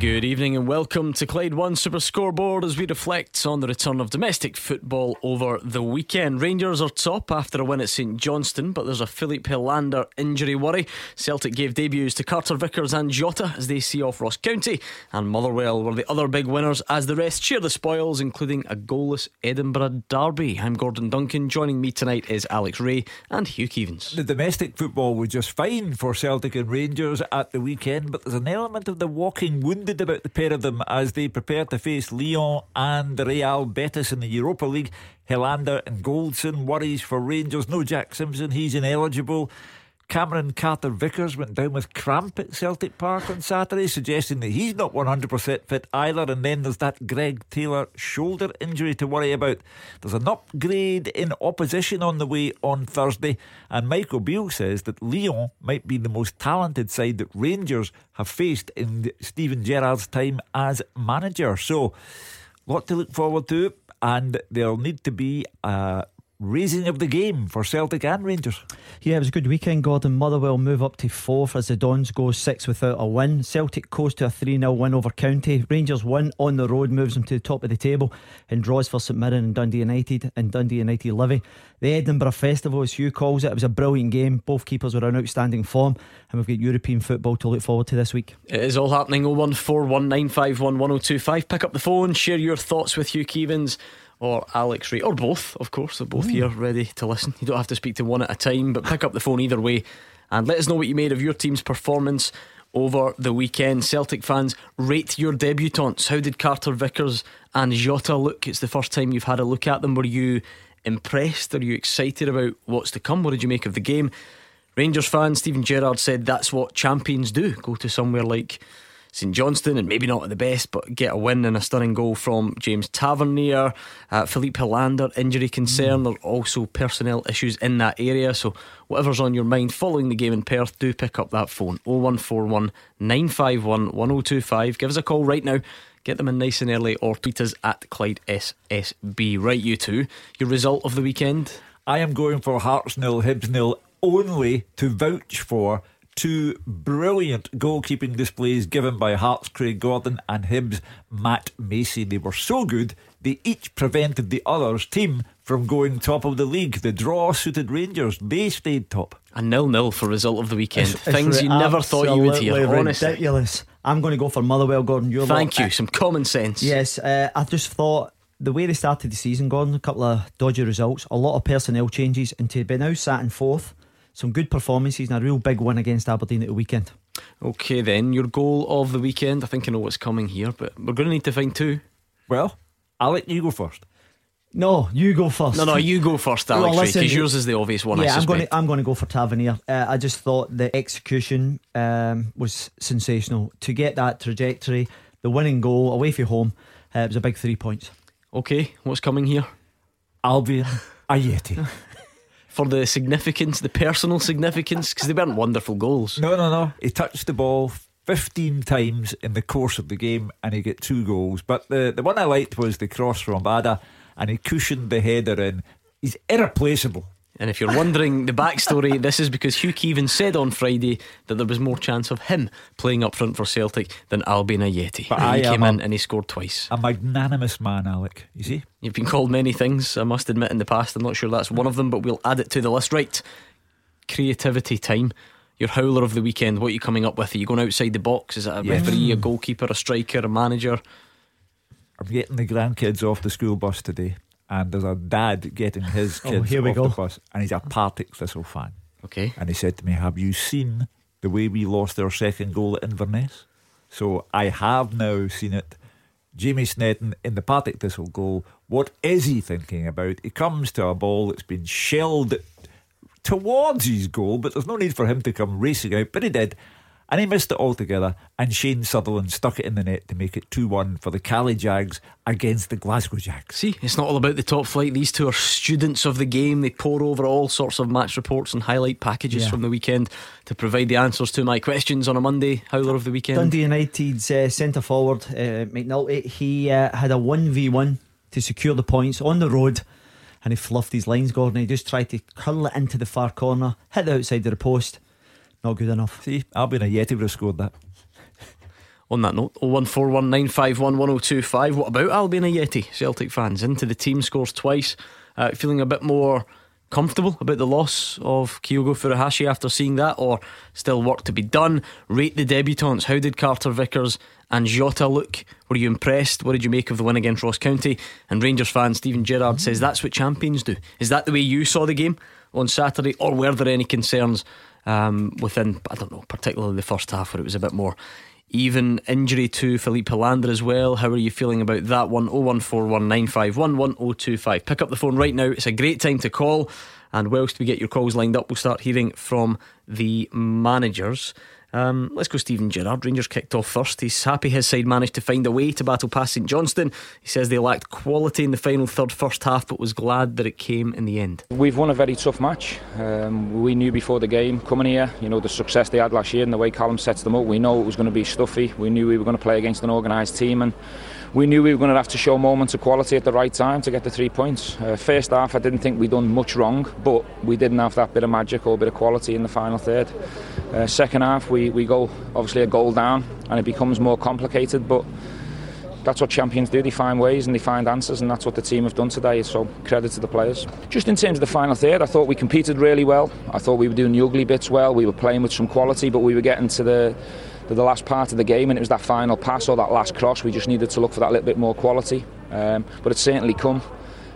Good evening and welcome to Clyde One Super Scoreboard as we reflect on the return of domestic football over the weekend. Rangers are top after a win at St Johnstone, but there's a Filip Helander injury worry. Celtic gave debuts to Carter Vickers and Jota as they see off Ross County, and Motherwell were the other big winners as the rest share the spoils, including a goalless Edinburgh derby. I'm Gordon Duncan. Joining me tonight is Alex Rae and Hugh Keevins. The domestic football was just fine for Celtic and Rangers at the weekend, but there's an element of the walking wounded about the pair of them as they prepare to face Lyon and Real Betis in the Europa League. Helander and Goldson worries for Rangers. No Jack Simpson, he's ineligible. Cameron Carter Vickers went down with cramp at Celtic Park on Saturday, suggesting that he's not 100% fit either. And then there's that Greg Taylor shoulder injury to worry about. There's an upgrade in opposition on the way on Thursday, and Michael Beale says that Lyon might be the most talented side that Rangers have faced in Steven Gerrard's time as manager. So, lot to look forward to, and there'll need to be a raising of the game for Celtic and Rangers. Yeah, it was a good weekend, Gordon. Motherwell move up to fourth as the Dons go six without a win. Celtic coast to a 3 0 win over County. Rangers win on the road moves them to the top of the table and draws for St Mirren and Dundee United and Dundee United Livy. The Edinburgh Festival, as Hugh calls it, it was a brilliant game. Both keepers were in outstanding form, and we've got European football to look forward to this week. It is all happening 01419511025. Pick up the phone, share your thoughts with Hugh Keevins or Alex Rae, or both, of course. They're both here ready to listen. You don't have to speak to one at a time, but pick up the phone either way and let us know what you made of your team's performance over the weekend. Celtic fans, rate your debutants. How did Carter Vickers and Jota look? It's the first time you've had a look at them. Were you impressed? Are you excited about what's to come? What did you make of the game? Rangers fan Steven Gerrard said that's what champions do go to somewhere like St Johnstone and maybe not at the best, but get a win and a stunning goal from James Tavernier. Uh, Filip Helander, injury concern. Mm. There are also personnel issues in that area. So, whatever's on your mind following the game in Perth, do pick up that phone 0141 951 1025. Give us a call right now. Get them in nice and early or tweet us at Clyde SSB. Right, you two. Your result of the weekend? I am going for Hearts nil, Hibs nil only to vouch for two brilliant goalkeeping displays given by Hearts Craig Gordon and Hibs Matt Macey. They were so good, they each prevented the other's team from going top of the league. The draw suited Rangers, they stayed top. A nil nil for result of the weekend. It's, Things it's you never thought you would hear, honestly. I'm going to go for Motherwell, Gordon. You're Thank you. Some common sense. Yes, uh, I just thought the way they started the season, Gordon, a couple of dodgy results, a lot of personnel changes, and to be now sat in fourth some good performances and a real big win against Aberdeen at the weekend. Okay, then your goal of the weekend. I think I know what's coming here, but we're going to need to find two. Well, I'll you go first. No, you go first. No, no, you go first, Alex, because well, yours is the obvious one. Yeah, I'm going. To, I'm going to go for Tavernier. Uh, I just thought the execution um, was sensational to get that trajectory, the winning goal away from home. Uh, it was a big three points. Okay, what's coming here? Albian Ajeti. for the significance, the personal significance, because they weren't wonderful goals. No, no, no. He touched the ball 15 times in the course of the game and he got two goals. But the, the one I liked was the cross from Bada and he cushioned the header in. He's irreplaceable. And if you're wondering the backstory, this is because Hugh Keevins said on Friday that there was more chance of him playing up front for Celtic than Albian Ajeti. But I he came in and he scored twice. A magnanimous man, Alec. You see? You've been called many things, I must admit, in the past. I'm not sure that's one of them, but we'll add it to the list. Right. Creativity time. Your howler of the weekend. What are you coming up with? Are you going outside the box? Is it a yes. referee, a mm. goalkeeper, a striker, a manager? I'm getting the grandkids off the school bus today and there's a dad getting his oh, kids oh, here we off go. the bus, and he's a Partick Thistle fan. Okay. And he said to me, Have you seen the way we lost our second goal at Inverness? So I have now seen it. Jamie Sneddon in the Partick Thistle goal. What is he thinking about? He comes to a ball that's been shelled towards his goal, but there's no need for him to come racing out. But he did. And he missed it altogether. And Shane Sutherland stuck it in the net to make it 2 1 for the Caley Jags against the Glasgow Jags. See, it's not all about the top flight. These two are students of the game. They pore over all sorts of match reports and highlight packages yeah. from the weekend to provide the answers to my questions on a Monday howler of the weekend. Dundee United's uh, centre forward, uh, McNulty, he uh, had a 1v1 to secure the points on the road and he fluffed his lines, Gordon. He just tried to curl it into the far corner, hit the outside of the post. Not good enough. See, Albian Ajeti would have scored that. On that note, 01419511025. What about Albian Ajeti? Celtic fans into the team scores twice. Uh, feeling a bit more comfortable about the loss of Kyogo Furuhashi after seeing that, or still work to be done? Rate the debutants. How did Carter Vickers and Jota look? Were you impressed? What did you make of the win against Ross County? And Rangers fan Steven Gerrard says that's what champions do. Is that the way you saw the game on Saturday, or were there any concerns um, within, I don't know, particularly the first half where it was a bit more even injury to Filip Helander as well. How are you feeling about that one? 01419511025. Pick up the phone right now. It's a great time to call. And whilst we get your calls lined up, we'll start hearing from the managers. Um, let's go, Steven Gerrard. Rangers kicked off first. He's happy his side managed to find a way to battle past St Johnstone. He says they lacked quality in the final third first half, but was glad that it came in the end. We've won a very tough match. Um, we knew before the game coming here, you know, the success they had last year and the way Callum sets them up. We know it was going to be stuffy. We knew we were going to play against an organised team and we knew we were going to have to show moments of quality at the right time to get the three points. Uh, first half, I didn't think we'd done much wrong, but we didn't have that bit of magic or bit of quality in the final third. Uh, second half, we, we go obviously a goal down and it becomes more complicated, but that's what champions do. They find ways and they find answers, and that's what the team have done today. So credit to the players. Just in terms of the final third, I thought we competed really well. I thought we were doing the ugly bits well. We were playing with some quality, but we were getting to the the last part of the game, and it was that final pass or that last cross. We just needed to look for that little bit more quality. Um, but it's certainly come.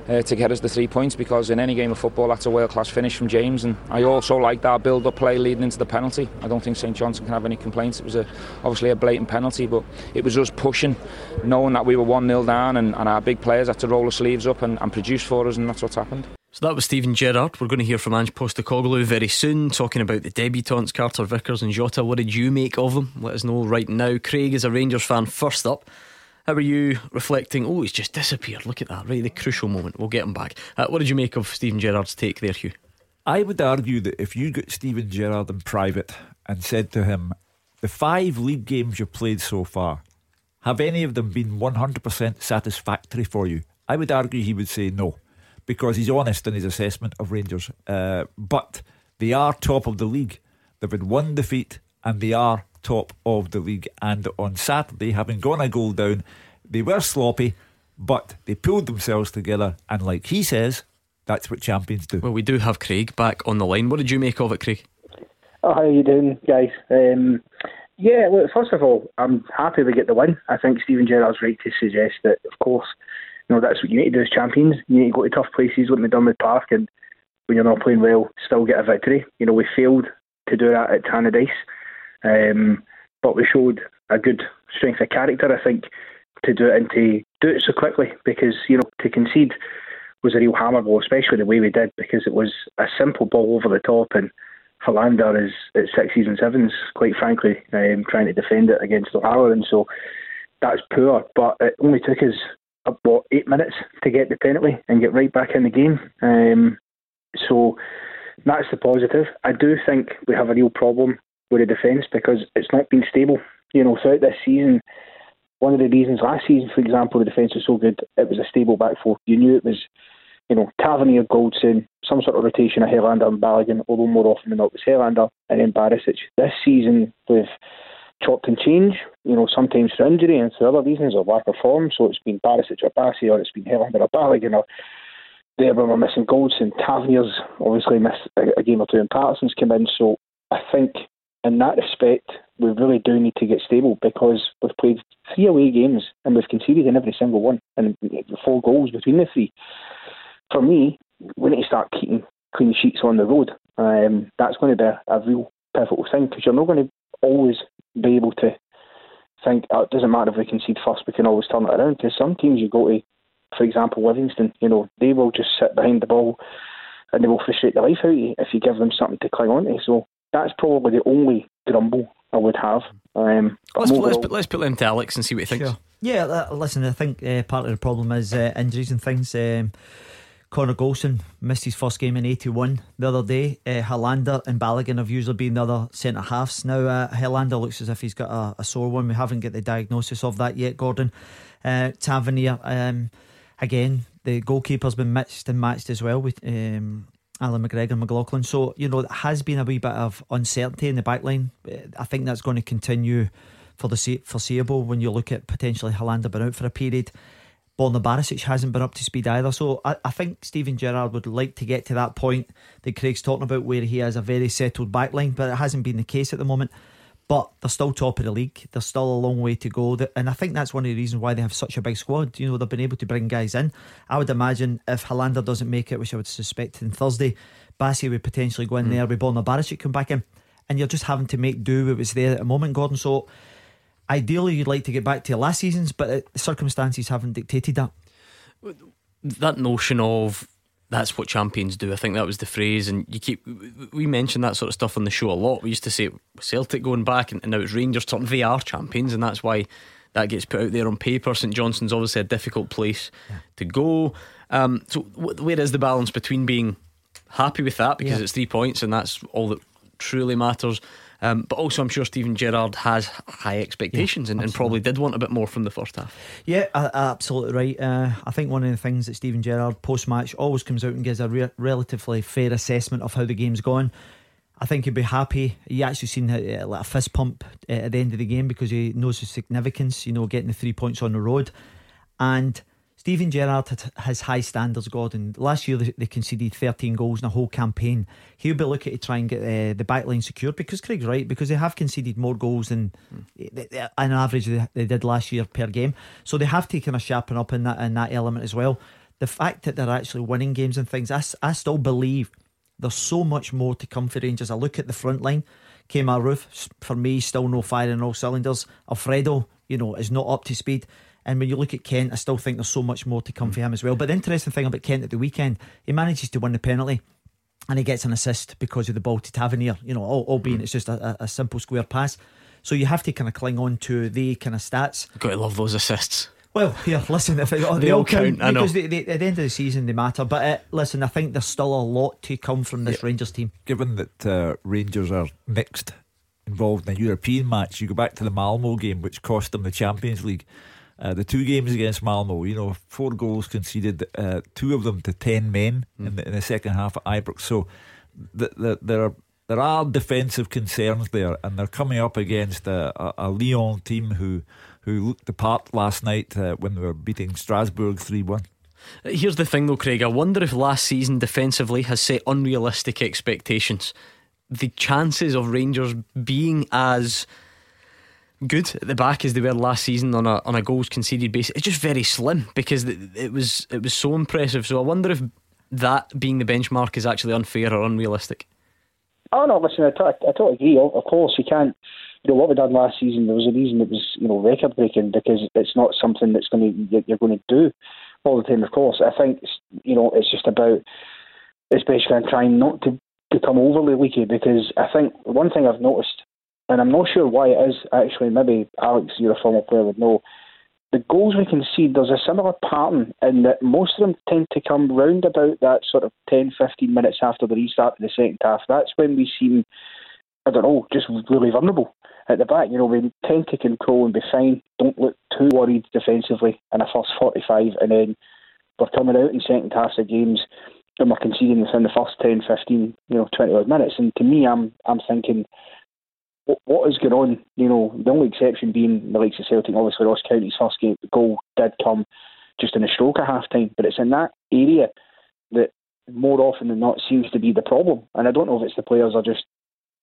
Uh, to get us the three points because in any game of football that's a world class finish from James and I also like that build up play leading into the penalty I don't think St Johnstone can have any complaints it was a, obviously a blatant penalty but it was us pushing knowing that we were 1-0 down and, and, our big players had to roll the sleeves up and, and produce for us and that's what's happened so that was Steven Gerrard. We're going to hear from Ange Postecoglou very soon, talking about the debutants, Carter Vickers and Jota. What did you make of them? Let us know right now. Craig is a Rangers fan first up. How are you reflecting? Oh, he's just disappeared. Look at that, right? The crucial moment. We'll get him back. Uh, what did you make of Steven Gerrard's take there, Hugh? I would argue that if you got Steven Gerrard in private and said to him, the five league games you've played so far, have any of them been 100% satisfactory for you? I would argue he would say no because he's honest in his assessment of Rangers. Uh, but they are top of the league. They've had one defeat and they are top of the league. And on Saturday, having gone a goal down, they were sloppy, but they pulled themselves together. And like he says, that's what champions do. Well, we do have Craig back on the line. What did you make of it, Craig? Oh, how are you doing, guys? Um, yeah, well, first of all, I'm happy we get the win. I think Steven Gerrard's right to suggest that, of course, you know, that's what you need to do as champions. You need to go to tough places like McDiarmid Park and when you're not playing well, still get a victory. You know, we failed to do that at Tannadice, um, but we showed a good strength of character, I think, to do it and to do it so quickly because, you know, to concede was a real hammer blow, especially the way we did because it was a simple ball over the top and Helander is at sixes and sevens, quite frankly, um, trying to defend it against O'Halloran. So that's poor, but it only took us what eight minutes to get the penalty and get right back in the game. Um, so that's the positive. I do think we have a real problem with the defence because it's not been stable. You know, throughout this season, one of the reasons last season, for example, the defence was so good, it was a stable back four. You knew it was, you know, Tavernier, Goldson, some sort of rotation of Helander and Balogun, although more often than not it was Helander and then Barisic. This season, with chopped and change, you know, sometimes for injury and for other reasons or lack of form. So it's been Barisic or Bassey or it's been Helander or Balogun or there when we're missing goals and Tavernier's obviously missed a, game or two and Patterson's come in. So I think in that respect, we really do need to get stable because we've played three away games and we've conceded in every single one and four goals between the three. For me, we need to start keeping clean sheets on the road. Um, that's going to be a, a real pivotal thing because you're not going to always be able to think oh, it doesn't matter if we concede first, we can always turn it around. Because some teams you go to, for example, Livingston, you know, they will just sit behind the ball and they will frustrate the life out of you if you give them something to cling on to. So that's probably the only grumble I would have. Um, let's, overall, let's, put, let's put them to Alex and see what he thinks. Sure. Yeah, uh, listen, I think uh, part of the problem is uh, injuries and things. Um, Connor Goldson missed his first game in 81 the other day. Uh, Helander and Balogun have usually been the other centre halves. Now, uh, Helander looks as if he's got a, a, sore one. We haven't got the diagnosis of that yet, Gordon. Uh, Tavernier, um, again, the goalkeeper's been mixed and matched as well with um, Allan McGregor and McLaughlin. So, you know, there has been a wee bit of uncertainty in the back line. Uh, I think that's going to continue for the foreseeable when you look at potentially Helander being out for a period. Borna Barisic hasn't been up to speed either. So I, I, think Steven Gerrard would like to get to that point that Craig's talking about where he has a very settled backline, but it hasn't been the case at the moment. But they're still top of the league. There's still a long way to go. And I think that's one of the reasons why they have such a big squad. You know, they've been able to bring guys in. I would imagine if Helander doesn't make it, which I would suspect on Thursday, Bassey would potentially go in mm. there with Borna Barisic come back in. And you're just having to make do with what's there at the moment, Gordon. So ideally you'd like to get back to last season's, but uh, circumstances haven't dictated that. That notion of that's what champions do. I think that was the phrase, and you keep we mentioned that sort of stuff on the show a lot. We used to say Celtic going back, and, now it's Rangers turning. They are champions, and that's why that gets put out there on paper. St Johnstone's obviously a difficult place yeah. to go. Um, so where is the balance between being happy with that because yeah. it's three points and that's all that truly matters, um, but also, I'm sure Steven Gerrard has high expectations yeah, and, and, probably did want a bit more from the first half. Yeah, uh, absolutely right. Uh, I think one of the things that Steven Gerrard post match always comes out and gives a re- relatively fair assessment of how the game's gone. I think he'd be happy. He actually seen a, uh, like a fist pump uh, at the end of the game because he knows the significance, you know, getting the three points on the road. And Steven Gerrard has high standards, Gordon. Last year they conceded 13 goals in a whole campaign. He'll be looking to try and get uh, the back line secured because Craig's right, because they have conceded more goals than mm. on average they did last year per game. So they have taken a sharpen up in that in that element as well. The fact that they're actually winning games and things, I, I still believe there's so much more to come for Rangers. I look at the front line. Kemar Roofe, for me, still no fire in all cylinders. Alfredo, you know, is not up to speed. And when you look at Kent, I still think there's so much more to come for him as well. But the interesting thing about Kent at the weekend, he manages to win the penalty and he gets an assist because of the ball to Tavernier, you know, all albeit it's just a, a simple square pass. So you have to kind of cling on to the kind of stats. You've got to love those assists. Well, here, listen, if they, they, they all count, count because they, they, at the end of the season they matter. But uh, listen, I think there's still a lot to come from this yeah. Rangers team. Given that uh, Rangers are mixed, involved in a European match, you go back to the Malmo game, which cost them the Champions League. Uh, the two games against Malmo, you know, four goals conceded, uh, two of them to ten men mm. in, the, in, the, second half at Ibrox. So the, the, there are there are defensive concerns there, and they're coming up against a, a, a Lyon team who who looked the part last night uh, when they were beating Strasbourg three one. Here's the thing, though, Craig. I wonder if last season defensively has set unrealistic expectations. The chances of Rangers being as good at the back as they were last season on a on a goals conceded basis. It's just very slim because it was it was so impressive. So I wonder if that being the benchmark is actually unfair or unrealistic. Oh no, listen, I, t- I totally agree. Of course, you can't. You know what we done last season. There was a reason it was you know record breaking because it's not something that's going to you're going to do all the time. Of course, I think you know it's just about especially trying not to become overly leaky because I think one thing I've noticed and I'm not sure why it is actually. Maybe Alex, you're a former player, would know. The goals we concede, there's a similar pattern in that most of them tend to come round about that sort of 10, 15 minutes after the restart of the second half. That's when we seem, I don't know, just really vulnerable at the back. You know, we tend to control and be fine, don't look too worried defensively in the first 45, and then we're coming out in second halves of games and we're conceding within the first 10, 15, you know, 20 odd minutes. And to me, I'm I'm thinking what is going on? You know, the only exception being the likes of Celtic, obviously Ross County's first game, the goal did come just in a stroke at half time, but it's in that area that more often than not seems to be the problem. And I don't know if it's the players are just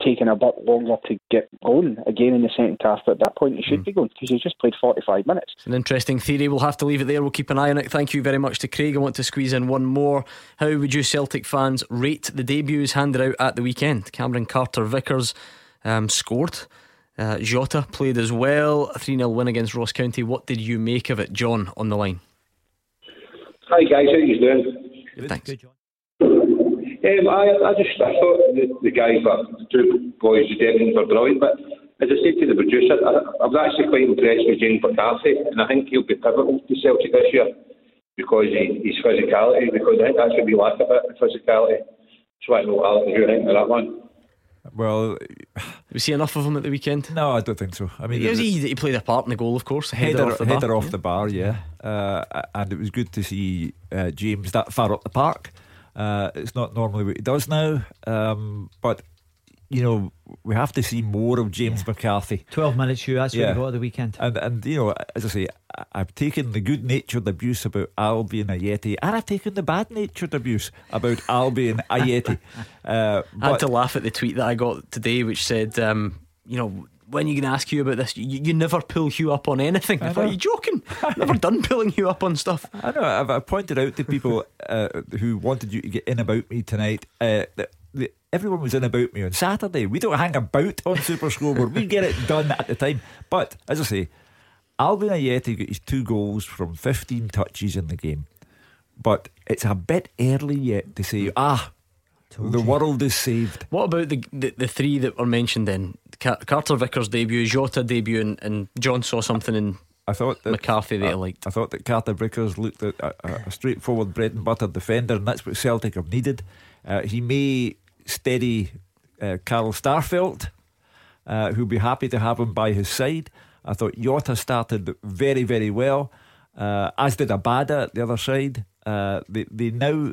taking a bit longer to get going again in the second half, but at that point he should mm. be going because he's just played 45 minutes. It's an interesting theory. We'll have to leave it there. We'll keep an eye on it. Thank you very much to Craig. I want to squeeze in one more. How would you Celtic fans rate the debuts handed out at the weekend? Cameron Carter Vickers um, scored. Uh, Jota played as well. A 3 0 win against Ross County. What did you make of it, John, on the line? Hi, guys. How you doing? Good, Thanks. Good, John. Um, I, I just I thought the, the guys, the two boys, the Devons were brilliant, but as I said to the producer, I, I was actually quite impressed with James McCarthy, and I think he'll be pivotal to Celtic this year because he, his physicality, because I think that's what we lack a bit, physicality. So I know Alex, you think of that one? Well, we see enough of him at the weekend? No, I don't think so. I mean, he, he, he played a part in the goal, of course. Header, header off the header bar. Off the bar yeah. Uh, and it was good to see uh, James that far up the park. Uh, it's not normally what he does now, um, but you know, we have to see more of James yeah. McCarthy. 12 minutes, you. That's yeah. what we got at the weekend. And, and, you know, as I say, I've taken the good natured abuse about Albian Ajeti, and I've taken the bad natured abuse about Albian Ajeti. Uh, I had to laugh at the tweet that I got today, which said, um, you know, when are you going to ask Hugh about this? You, you never pull Hugh up on anything. I, I thought, are you joking? never done pulling Hugh up on stuff. I know. I've, I've pointed out to people uh, who wanted you to get in about me tonight uh, that everyone was in about me on Saturday. We don't hang about on Super Scoreboard. we get it done at the time. But as I say, Albian Ajeti got his two goals from 15 touches in the game. But it's a bit early yet to say, ah, Told the you. world is saved. What about the, the, the three that were mentioned then? Carter Vickers debut, Jota debut, and, and John saw something in I thought that McCarthy that I, liked. I thought that Carter Vickers looked at a, a, straightforward bread and butter defender, and that's what Celtic have needed. Uh, he may steady uh, Carl Starfelt, uh, who'll be happy to have him by his side. I thought Jota started very, very well, uh, as did Abada at the other side. Uh, they, they now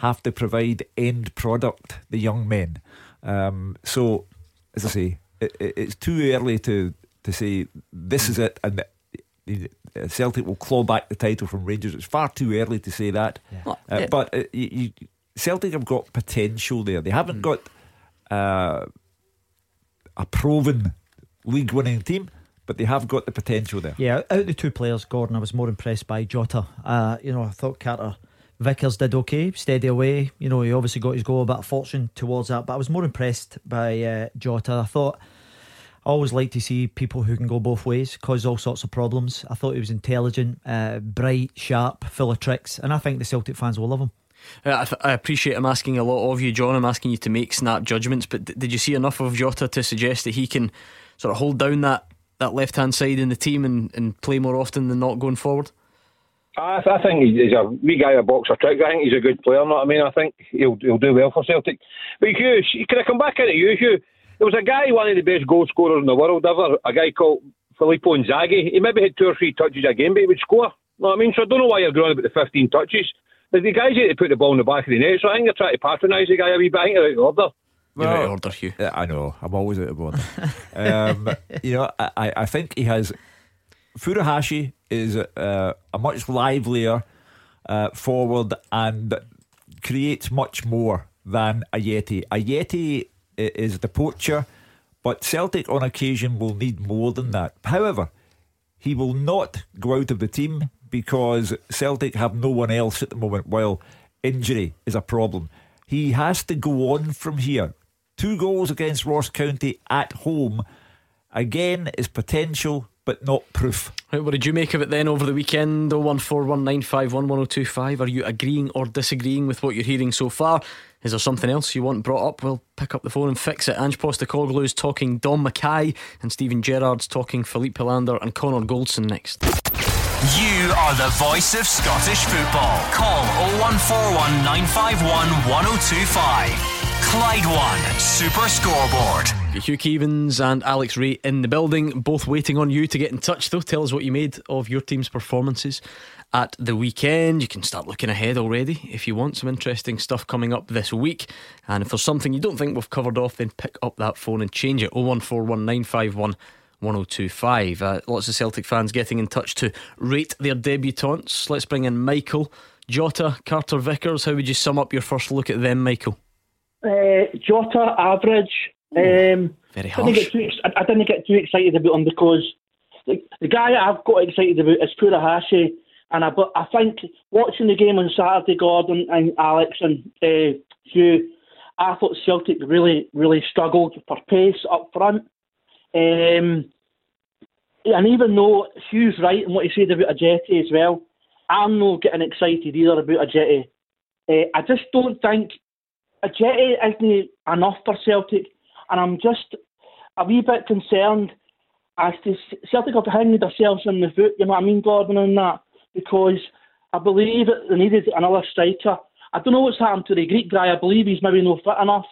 have to provide end product, the young men. Um, so, as I say, it, it, it's too early to, to say this is it and Celtic will claw back the title from Rangers. It's far too early to say that. Yeah. Uh, but uh, you, you, Celtic have got potential there. They haven't mm. got uh, a proven league winning team, but they have got the potential there. Yeah, out of the two players, Gordon, I was more impressed by Jota. Uh, you know, I thought Carter Vickers did okay, steady away. You know, he obviously got his goal, about fortune towards that, but I was more impressed by uh, Jota. I thought. I always like to see people who can go both ways, cause all sorts of problems. I thought he was intelligent, uh, bright, sharp, full of tricks, and I think the Celtic fans will love him. Uh, I, I, appreciate I'm asking a lot of you, John. I'm asking you to make snap judgments, but did you see enough of Jota to suggest that he can sort of hold down that, that left hand side in the team and, and play more often than not going forward? I, th- I think he's a wee guy a boxer tricks. I think he's a good player. Know what I mean? I think he'll he'll do well for Celtic. But Hugh, can I come back into you, Hugh? There was a guy, one of the best goal scorers in the world ever, a guy called Filippo Inzaghi. He maybe had two or three touches a game, but he would score. Know what I mean? So I don't know why you're growing about the 15 touches. But the guys need to put the ball in the back of the net, so I think they're trying to patronise the guy a wee bit. I think they're out of order. You're out of order, Hugh. I know. I'm always out of order. um, you know, I, I think he has. Furuhashi is uh, a much livelier uh, forward and creates much more than Ajeti. A Yeti is the poacher, but Celtic on occasion will need more than that. However, he will not go out of the team because Celtic have no one else at the moment while injury is a problem. He has to go on from here. Two goals against Ross County at home. Again, is potential, but not proof. Right, what did you make of it then over the weekend? 01419511025. Are you agreeing or disagreeing with what you're hearing so far? Is there something else you want brought up? We'll pick up the phone and fix it. Ange Postecoglou's talking Dom Mackay and Steven Gerrard's talking Filip Helander and Connor Goldson next. You are the voice of Scottish football. Call 0141 951 1025. Clyde One Super Scoreboard. Hugh Keevins and Alex Rae in the building, both waiting on you to get in touch though. Tell us what you made of your team's performances at the weekend. You can start looking ahead already if you want some interesting stuff coming up this week. And if there's something you don't think we've covered off, then pick up that phone and change it 0141 951 1025. Uh, lots of Celtic fans getting in touch to rate their debutants. Let's bring in Michael, Jota, Carter Vickers. How would you sum up your first look at them, Michael? Uh, Jota, average. Um, Very harsh. Didn't too, I, I, didn't get too excited about him because the, the guy I've got excited about is Furuhashi. And I, but I think watching the game on Saturday, Gordon and Alex and uh, Hugh, I thought Celtic really, really struggled for pace up front. Um, and even though Hugh's right in what he said about Ajeti as well, I'm not getting excited either about Ajeti. Uh, I just don't think Ajeti isn't enough for Celtic, and I'm just a wee bit concerned as to Celtic have hanged themselves in the foot, you know what I mean, Gordon, and that, because I believe they needed another striker. I don't know what's happened to the Greek guy. I believe he's maybe not fit enough.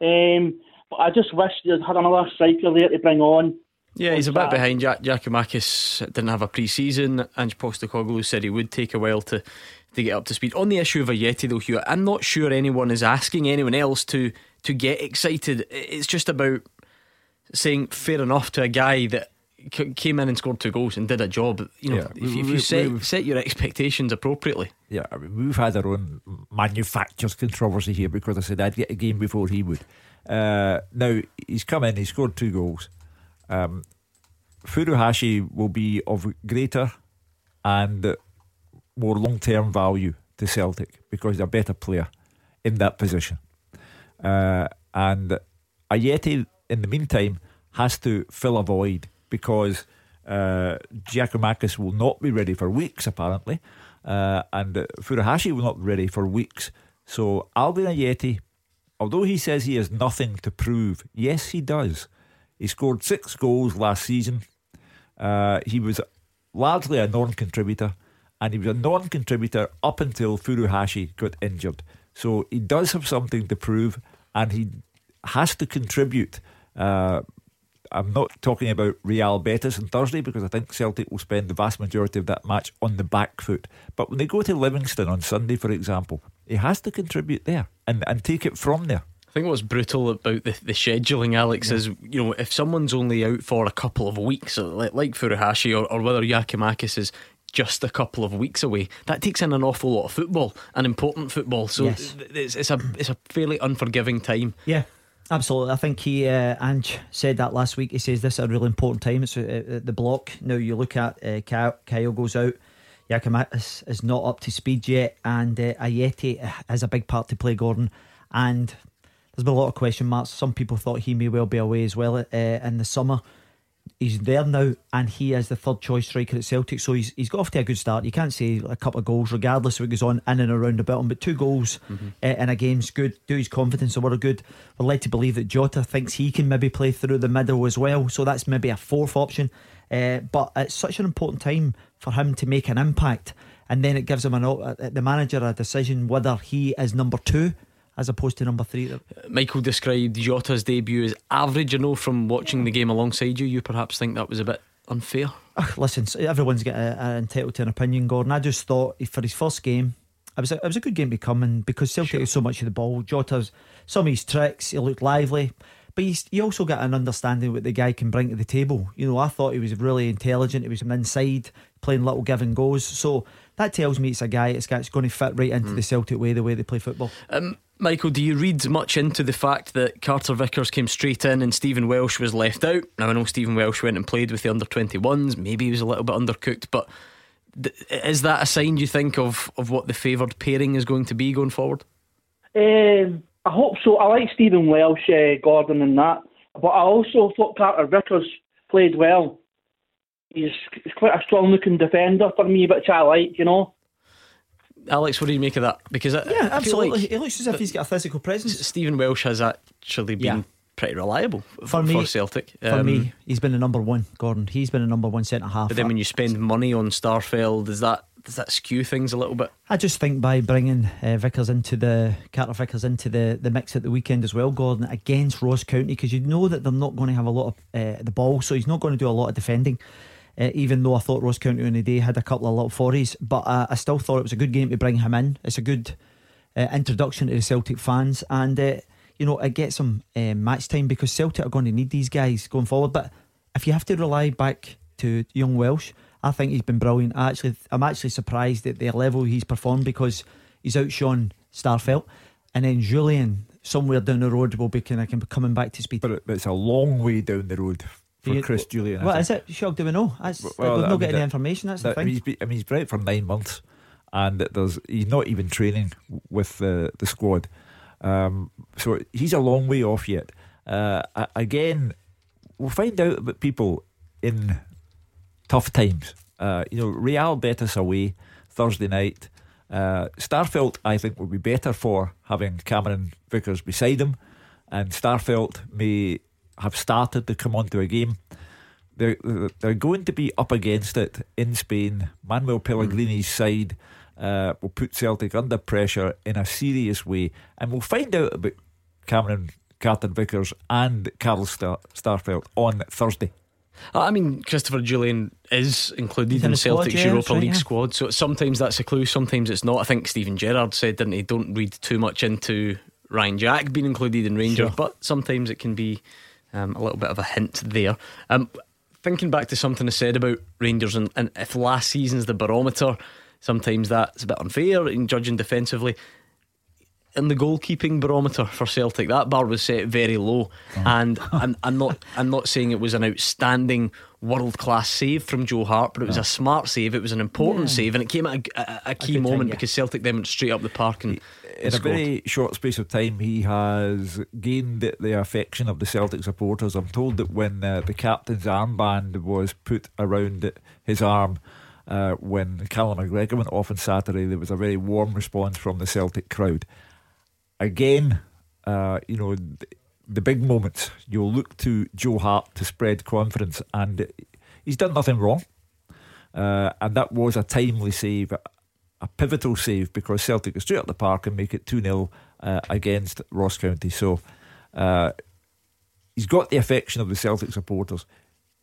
Um, but I just wish they'd had another striker there to bring on. Yeah, he's a bit behind. Jak- Giakoumakis didn't have a pre-season. Ange Postecoglou said he would take a while to, to get up to speed. On the issue of Ajeti though, Hugh, I'm not sure anyone is asking anyone else to to get excited. It's just about saying fair enough to a guy that came in and scored two goals and did a job. You know, yeah, if, if, you set, set your expectations appropriately. Yeah, I mean, we've had our own manufactured controversy here because I said I'd get a game before he would. Uh, now he's come in, he scored two goals. Um, Furuhashi will be of greater and more long term value to Celtic because he's a better player in that position. Uh, and Ajeti, in the meantime, has to fill a void because uh, Giakoumakis will not be ready for weeks, apparently, uh, and Furuhashi will not be ready for weeks. So Albian Ajeti, although he says he has nothing to prove, yes, he does. He scored six goals last season. Uh, he was largely a non contributor, and he was a non contributor up until Furuhashi got injured. So he does have something to prove, and he has to contribute. Uh, I'm not talking about Real Betis on Thursday because I think Celtic will spend the vast majority of that match on the back foot. But when they go to Livingston on Sunday, for example, he has to contribute there and, and take it from there. I think what's brutal about the, the scheduling, Alex, yeah. is you know if someone's only out for a couple of weeks, like, like Furuhashi or, or whether Giakoumakis is just a couple of weeks away, that takes in an awful lot of football, an important football. So yes. it's, it's a it's a fairly unforgiving time. Yeah, Absolutely, I think he uh, Ange said that last week. He says this is a really important time. It's uh, uh the block now. You look at uh, Kyle, Kyle goes out. Giakoumakis is not up to speed yet, and uh, Ajeti has a big part to play. Gordon, and there's been a lot of question marks. Some people thought he may well be away as well uh, in the summer he's there now, and he is the third choice striker at Celtic. So he's he's got off to a good start. You can't say a couple of goals, regardless of what goes on in and around about him. But two goals mm-hmm. uh, in a game's good. Do his confidence a lot of good. We're led to believe that Jota thinks he can maybe play through the middle as well. So that's maybe a fourth option. Uh, but it's such an important time for him to make an impact, and then it gives him an, uh, the manager a decision whether he is number two as opposed to number three. Michael described Jota's debut as average. You know, from watching the game alongside you, you perhaps think that was a bit unfair. Ugh, listen, everyone's got a, a entitled to an opinion, Gordon. I just thought for his first game, it was a, it was a good game to come in because Celtic sure. has so much of the ball. Jota's some of his tricks, he looked lively. But he's, he also got an understanding what the guy can bring to the table. You know, I thought he was really intelligent. He was from inside, playing little give and goes. So that tells me it's a guy that's going to fit right into mm. the Celtic way, the way they play football. Um, Michael, do you read much into the fact that Carter Vickers came straight in and Stephen Welsh was left out? Now, I know Stephen Welsh went and played with the under 21s, maybe he was a little bit undercooked, but is that a sign, you think, of, of what the favoured pairing is going to be going forward? Um, I hope so. I like Stephen Welsh, uh, Gordon, and that, but I also thought Carter Vickers played well. He's, he's quite a strong looking defender for me, which I like, you know. Alex, what do you make of that? Because I, yeah, absolutely, like it looks as if he's got a physical presence. Stephen Welsh has actually been yeah. pretty reliable for, me, for Celtic. For um, me, he's been a number one. Gordon, he's been a number one centre half. But then when you spend money on Starfelt, does that does that skew things a little bit? I just think by bringing uh, Vickers into the Carter Vickers into the, the mix at the weekend as well, Gordon against Ross County, because you know that they're not going to have a lot of uh, the ball, so he's not going to do a lot of defending uh, even though I thought Ross County on the day had a couple of little forays. But uh, I still thought it was a good game to bring him in. It's a good uh, introduction to the Celtic fans, and uh, you know it gets some uh, match time because Celtic are going to need these guys going forward. But if you have to rely back to young Welsh, I think he's been brilliant. I actually, I'm actually surprised at the level he's performed because he's outshone Starfelt, and then Jullien somewhere down the road will be kind of coming back to speed. But it's a long way down the road for you, Chris Jullien. What is it? Shock, do we know? That's, well, we've not got any information. That's that, the thing. He's been, I mean, he's been out for nine months, and there's he's not even training with the the squad. Um, so he's a long way off yet. Uh, again, we'll find out about people in tough times. Uh, you know, Real Betis away Thursday night. Uh, Starfelt, I think, will be better for having Cameron Vickers beside him, and Starfelt may have started to come onto a game. They're, they're going to be up against it in Spain. Manuel Pellegrini's mm. side uh, will put Celtic under pressure in a serious way, and we'll find out about Cameron Carter Vickers and Carl Star- Starfelt on Thursday. Uh, I mean, Christopher Jullien is included in, in Celtic's squad, yeah, Europa right, League yeah. squad, so sometimes that's a clue, sometimes it's not. I think Steven Gerrard said, didn't he? Don't read too much into Ryan Jack being included in Rangers, sure. but sometimes it can be um, a little bit of a hint there. Um, thinking back to something I said about Rangers, and, and if last season's the barometer, sometimes that's a bit unfair in judging defensively in the goalkeeping barometer for Celtic, that bar was set very low, oh. and I'm, I'm, not I'm not saying it was an outstanding world class save from Joe Hart, but it was no. a smart save. It was an important yeah. save, and it came at a, a, a key moment time, yeah. because Celtic then went straight up the park and. In a very short space of time, he has gained the affection of the Celtic supporters. I'm told that when uh, the captain's armband was put around his arm, uh, when Callum McGregor went off on Saturday, there was a very warm response from the Celtic crowd again, uh, you know, the, big moments, you'll look to Joe Hart to spread confidence, and he's done nothing wrong. Uh, and that was a timely save, a pivotal save, because Celtic go straight up the park and make it 2 0 uh, against Ross County. So uh, he's got the affection of the Celtic supporters.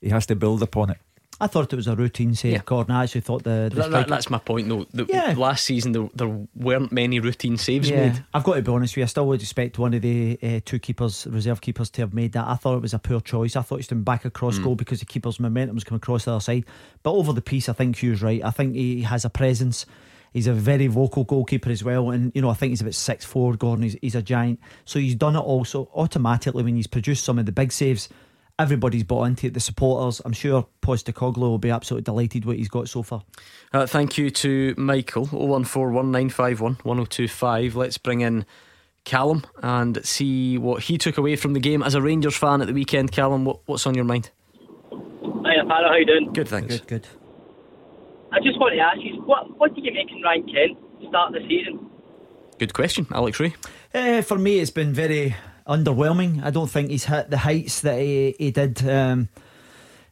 He has to build upon it. I thought it was a routine save, yeah. Gordon. I actually thought the, the that, that, that's my point though. The, yeah. last season there, there, weren't many routine saves yeah. made. I've got to be honest with you. I still would expect one of the uh, two keepers, reserve keepers, to have made that. I thought it was a poor choice. I thought he's been back across mm. goal because the keeper's momentum was coming across the other side. But over the piece, I think Hugh's right. I think he has a presence. He's a very vocal goalkeeper as well, and you know I think he's about six four. Gordon, he's, he's a giant, so he's done it also automatically when he's produced some of the big saves everybody's bought into it. The supporters, I'm sure Postecoglou will be absolutely delighted what he's got so far. Uh, thank you to Michael 01419511025. Let's bring in Callum and see what he took away from the game as a Rangers fan at the weekend. Callum, what, what's on your mind? Hi, Apollo, how are you doing? Good, thanks. Good, good. I just want to ask you, what what do you make in Ryan Kent start the season? Good question, Alex Rae. Uh, for me, it's been very underwhelming. I don't think he's hit the heights that he, he did. Um,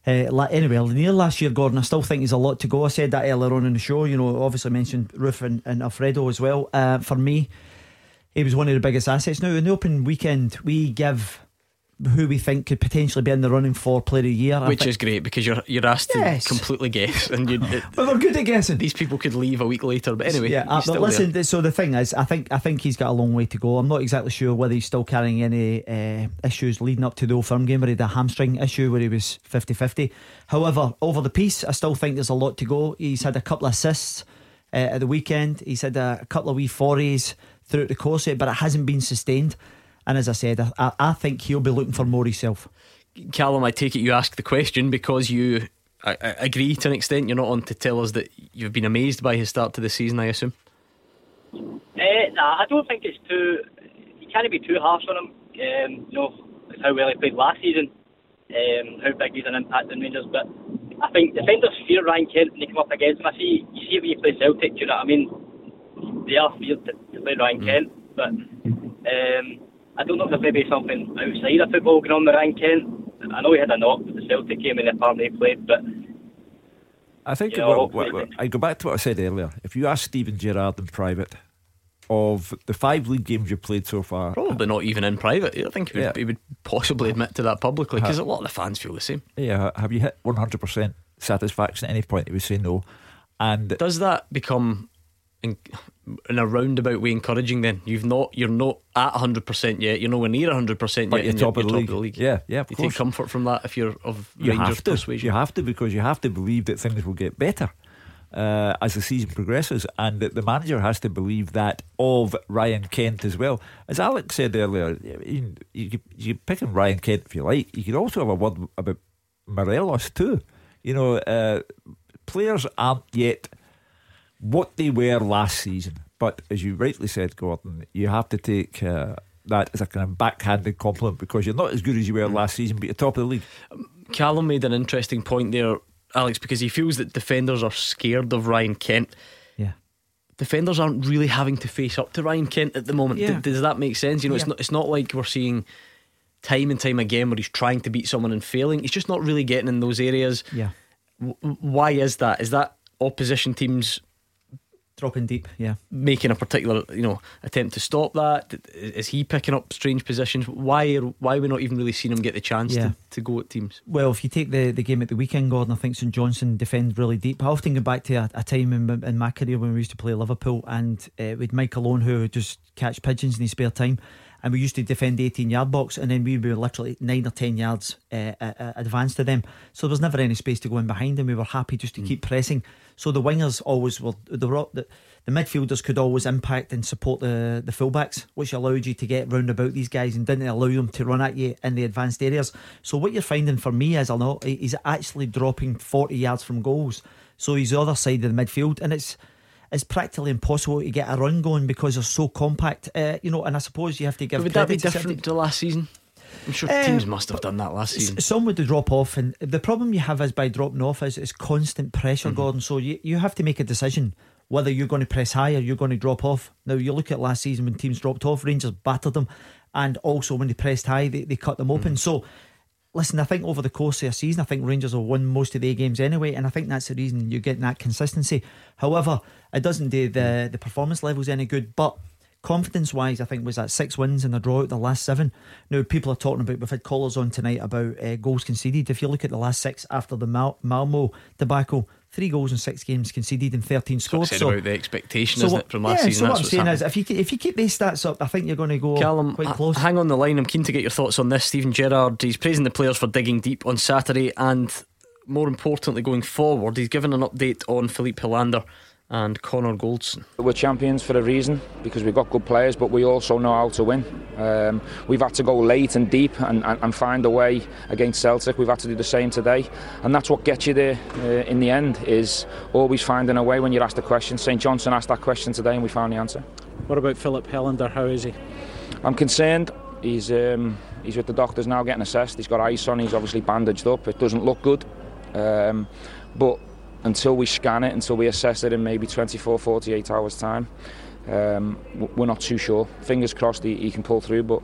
uh, anyway, near last year, Gordon, I still think he's a lot to go. I said that earlier on in the show. You know, obviously mentioned Roofe and, and Alfredo as well. Uh, for me, he was one of the biggest assets. Now, in the open weekend, we give who we think could potentially be in the running for Player of the Year. Which is great because you're you're asked yes. to completely guess, and you. well, they're good at guessing. These people could leave a week later, but anyway. Yeah, uh, but listen. There. So the thing is, I think I think he's got a long way to go. I'm not exactly sure whether he's still carrying any uh, issues leading up to the Old Firm game where he had a hamstring issue where he was 50-50. However, over the piece, I still think there's a lot to go. He's had a couple of assists uh, at the weekend. He's had a, a couple of wee forays throughout the course of it, but it hasn't been sustained. And as I said, I, I think he'll be looking for more himself. Callum, I take it you ask the question because you I, I agree to an extent. You're not on to tell us that you've been amazed by his start to the season, I assume. Uh, nah, I don't think it's too. You can't be too harsh on him. Um, you know, it's how well he played last season, um, how big he's an impact in Rangers. But I think defenders fear Ryan Kent when they come up against him. I see, you see when you play Celtic, do you know what I mean? They are feared to, to play Ryan mm. Kent, but um, I don't know if there's maybe something outside of football going on with Ryan Kent. I know he had a knock with the Celtic game in the part they played, but. I think know, what, what, I go back to what I said earlier. If you ask Steven Gerrard in private, of the five league games you've played so far, probably not even in private. I think he would, yeah. he would possibly admit to that publicly because a lot of the fans feel the same. Yeah, have you hit one hundred percent satisfaction at any point? He would say no. And does that become in, in a roundabout way encouraging then you've not you're not at 100% yet you're nowhere near 100% but yet you're, top, of the, top of the league yeah yeah you course. take comfort from that if you're of you Rangers have to, persuasion you have to because you have to believe that things will get better uh, as the season progresses, and that the manager has to believe that of Ryan Kent as well. As Alex said earlier, you, you, you pick on Ryan Kent if you like. You could also have a word about Morelos too. You know, uh, players aren't yet what they were last season. But as you rightly said, Gordon, you have to take uh, that as a kind of backhanded compliment because you're not as good as you were mm. last season, but you're top of the league. Callum made an interesting point there, Alex, because he feels that defenders are scared of Ryan Kent. Yeah. Defenders aren't really having to face up to Ryan Kent at the moment. Yeah. D- does that make sense? You know, yeah. it's not. It's not like we're seeing time and time again where he's trying to beat someone and failing. He's just not really getting in those areas. Yeah. W- why is that? Is that opposition teams dropping deep? Yeah, making a particular you know attempt to stop that. Is he picking up strange positions? Why? Are, why are we not even really seeing him get the chance yeah. to, to go at teams? Well, if you take the, the game at the weekend, Gordon, I think St Johnstone defend really deep. I often go back to a, a time in, in, my career when we used to play Liverpool and uh, with Mike Malone who would just catch pigeons in his spare time and we used to defend the 18 yard box and then we were literally 9 or 10 yards uh, uh, advanced to them. So there was never any space to go in behind them we were happy just to mm. keep pressing. So the wingers always were the, the, the midfielders could always impact and support the, the fullbacks which allowed you to get round about these guys and didn't allow them to run at you in the advanced areas. So what you're finding for me is a lot he's actually dropping 40 yards from goals. So he's the other side of the midfield and it's it's practically impossible to get a run going because they're so compact. Uh, you know, and I suppose you have to give. But would that be different to, to last season? I'm sure uh, teams must have done that last season. Some would drop off, and the problem you have is by dropping off is, it's constant pressure, mm-hmm. Gordon. So you, you have to make a decision whether you're going to press high or you're going to drop off. Now you look at last season when teams dropped off, Rangers battered them, and also when they pressed high, they, they cut them open. Mm-hmm. So listen, I think over the course of a season, I think Rangers will win most of their games anyway, and I think that's the reason you're getting that consistency. However, it doesn't do the the performance levels any good, but. Confidence wise, I think was at six wins in a draw out the last seven. Now people are talking about we've had callers on tonight about uh, goals conceded. If you look at the last six after the Mal- Malmo debacle, three goals in six games conceded and 13 scores. So about the expectation, so isn't it, from last yeah, season? So what I'm saying is, if you if you keep these stats up, I think you're going to go Callum, quite close. Hang on the line. I'm keen to get your thoughts on this. Steven Gerrard, he's praising the players for digging deep on Saturday, and more importantly, going forward, he's given an update on Filip Helander and Connor Goldson. We're champions for a reason because we've got good players, but we also know how to win. Um, we've had to go late and deep and, and, and, find a way against Celtic. We've had to do the same today, and that's what gets you there uh, in the end. Is always finding a way when you're asked a question. St Johnstone asked that question today, and we found the answer. What about Filip Helander? How is he? I'm concerned. He's um, he's with the doctors now, getting assessed. He's got ice on. He's obviously bandaged up. It doesn't look good, um, but until we scan it, until we assess it in maybe 24, 48 hours' time, um, we're not too sure. Fingers crossed he, he, can pull through, but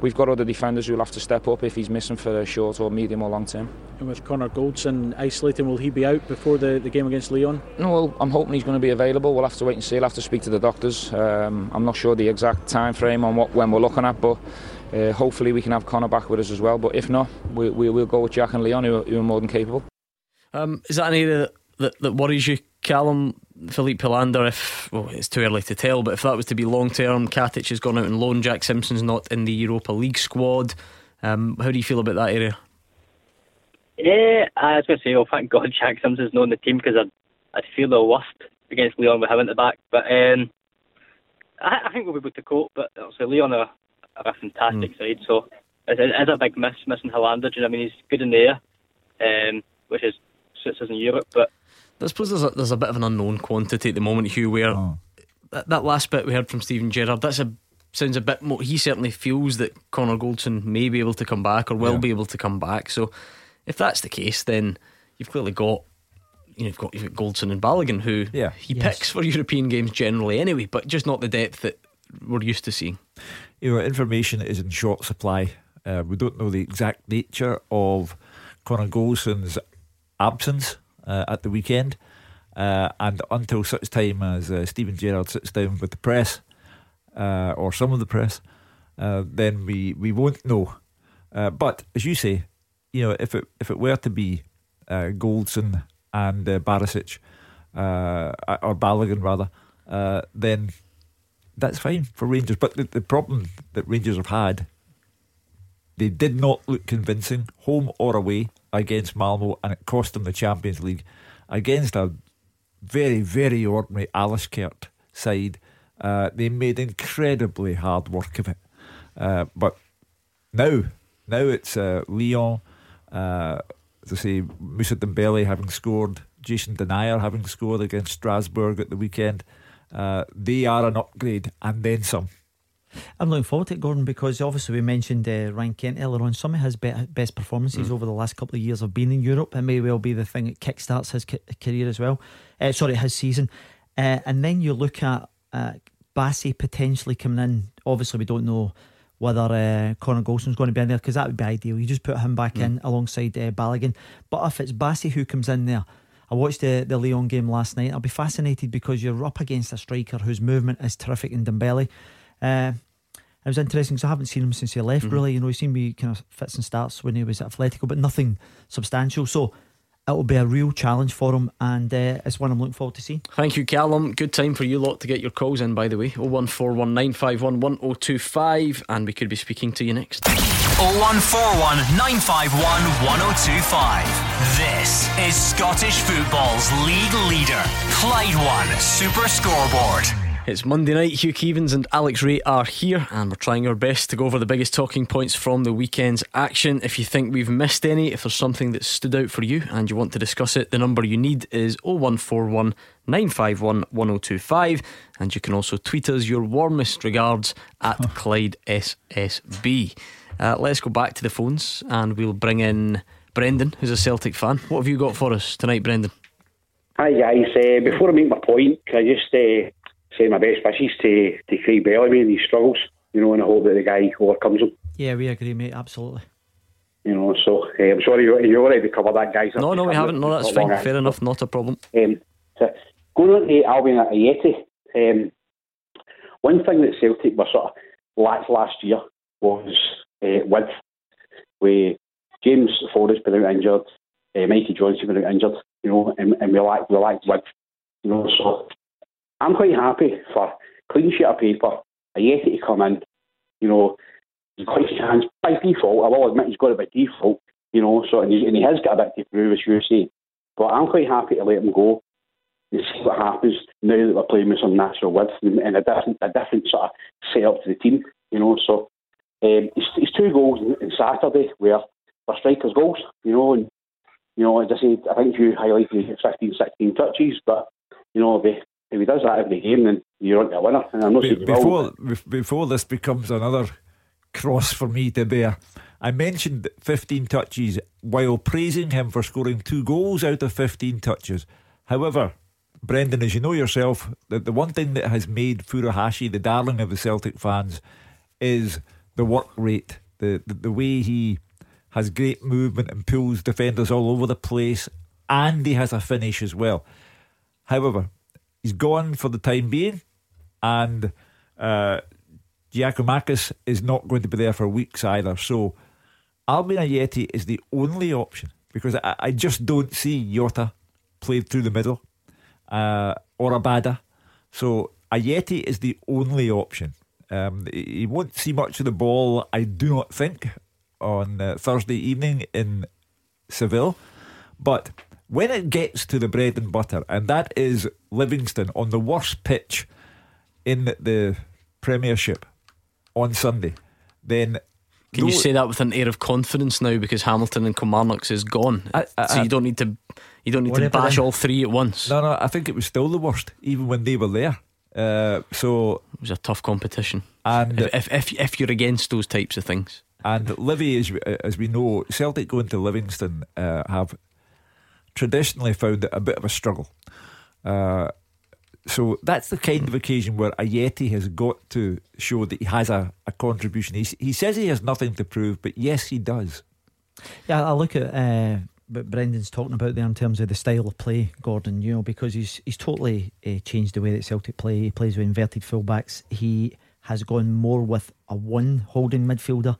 we've got other defenders who'll have to step up if he's missing for a short or medium or long term. And with Connor Goldson isolating, will he be out before the, the game against Lyon? No, well, I'm hoping he's going to be available. We'll have to wait and see. I'll have to speak to the doctors. Um, I'm not sure the exact time frame on what when we're looking at, but. Uh, hopefully we can have Connor back with us as well, but if not, we, we will go with Jack and Leon, who are, who are more than capable. Um, is that an area that that, that worries you, Callum? Filip Helander, if well, it's too early to tell, but if that was to be long term, Katic has gone out and loan. Jack Simpson's not in the Europa League squad. Um, how do you feel about that area? Yeah, I was going to say, oh, thank God Jack Simpson's not in the team because I'd, I'd feel the worst against Lyon with him at the back. But um, I, I think we'll be able to cope. But obviously, Lyon are, are a fantastic mm. side, so it's, it's a big miss missing do You know, what I mean, he's good in the air, um, which is suits us in Europe, but I suppose there's a, there's a bit of an unknown quantity at the moment, Hugh, where oh. that, that last bit we heard from Steven Gerrard, that's a sounds a bit more. He certainly feels that Connor Goldson may be able to come back or will yeah. be able to come back. So if that's the case, then you've clearly got. You know, you've got, you've got Goldson and Balogun, who yeah. he yes. picks for European games generally anyway, but just not the depth that we're used to seeing. You know, information is in short supply. Uh, we don't know the exact nature of Connor Goldson's absence uh, at the weekend. Uh, and until such time as uh, Steven Gerrard sits down with the press, uh, or some of the press, uh, then we, we won't know. Uh, but as you say, you know, if it if it were to be Goldson and uh, Barisic, or Balogun rather, then that's fine for Rangers. But the, the problem that Rangers have had, they did not look convincing, home or away against Malmo, and it cost them the Champions League against a very, very ordinary Alashkert side. Uh, they made incredibly hard work of it. Uh, but now, now it's uh, Lyon, uh, I say, Moussa Dembele having scored, Jason Denayer having scored against Strasbourg at the weekend. Uh, they are an upgrade and then some. I'm looking forward to it, Gordon, because obviously we mentioned uh, Ryan Kent earlier on. Some of his be- best performances mm. over the last couple of years have been in Europe. It may well be the thing that kickstarts his ca- career as well. Uh, sorry, his season. Uh, and then you look at uh, Bassey potentially coming in. Obviously, we don't know whether uh, Connor Goldson's going to be in there because that would be ideal. You just put him back Mm. in alongside uh, Balogun. But if it's Bassey who comes in there, I watched the, the Lyon game last night. I'll be fascinated because you're up against a striker whose movement is terrific in Dembele. Uh, it was interesting because I haven't seen him since he left, Mhm. really. You know, he seemed to be kind of fits and starts when he was at Atletico, but nothing substantial. So it'll be a real challenge for him, and uh, it's one I'm looking forward to see. Thank you, Callum. Good time for you lot to get your calls in, by the way. 01419511025, and we could be speaking to you next. 0141 951 1025. This is Scottish football's league leader, Clyde One Super Scoreboard. It's Monday night. Hugh Keevins and Alex Rae are here, and we're trying our best to go over the biggest talking points from the weekend's action. If you think we've missed any, if there's something that stood out for you and you want to discuss it, the number you need is 0141 951 1025. And you can also tweet us your warmest regards at Clyde SSB. Uh, let's go back to the phones and we'll bring in Brendan, who's a Celtic fan. What have you got for us tonight, Brendan? Hi guys, uh, before I make my point, can I just uh, say my best wishes to, to Craig Bellamy and his struggles, you know, and I hope that the guy overcomes them, Yeah, we agree, mate. Absolutely. you know. So uh, I'm sorry you, you already covered that, guys. No, no, we haven't. No, that's fine. Fair enough. Not a problem. Um, so going on to Albian Ajeti, um, one thing that Celtic were sort of lacked last year was uh, width. With James Forrest been out injured, uh, Mikey Johnston been out injured, you know, and, and we lacked we lacked width, you know. So I'm quite happy for clean sheet of paper, Ajeti to come in, you know. He's got his chance by default. I will admit he's got it by default, you know. So and, and he has got a bit to prove, as you say. But I'm quite happy to let him go and see what happens now that we're playing with some natural width and, a different a different sort of setup to the team, you know. So um, it's, it's two goals on Saturday where were strikers' goals, you know, and you know, as I said, I think you highlighted 15, 16 touches, but you know, if he, if he does that every game, then you're on to a winner. And I'm not Be- will, before bef- before this becomes another cross for me to bear, I mentioned 15 touches while praising him for scoring two goals out of 15 touches. However, Brendan, as you know yourself, the, the one thing that has made Furuhashi the darling of the Celtic fans is the work rate, the, the, the way he has great movement and pulls defenders all over the place, and he has a finish as well. However, he's gone for the time being, and uh, Giakoumakis is not going to be there for weeks either. So Albian Ajeti is the only option because I, I just don't see Jota played through the middle uh, or Abada. So Ajeti is the only option. Um, he won't see much of the ball, I do not think, on uh, Thursday evening in Seville. But when it gets to the bread and butter, and that is Livingston on the worst pitch in the Premiership on Sunday, then Can you say that with an air of confidence now because Hamilton and Kilmarnock is gone? I- I- so you don't need to you don't need to bash all three at once. No, no, I think it was still the worst, even when they were there. Uh, so it was a tough competition. And if, if if if you're against those types of things, And Livy, as, we- as we know, Celtic going to Livingston uh, have traditionally found it a bit of a struggle. Uh, so that's the kind of occasion where Ajeti has got to show that he has a, a contribution. He, he says he has nothing to prove, but yes, he does. Yeah, I look at uh, what Brendan's talking about there in terms of the style of play, Gordon. You know, because he's he's totally uh, changed the way that Celtic play. He plays with inverted fullbacks. He has gone more with a one holding midfielder,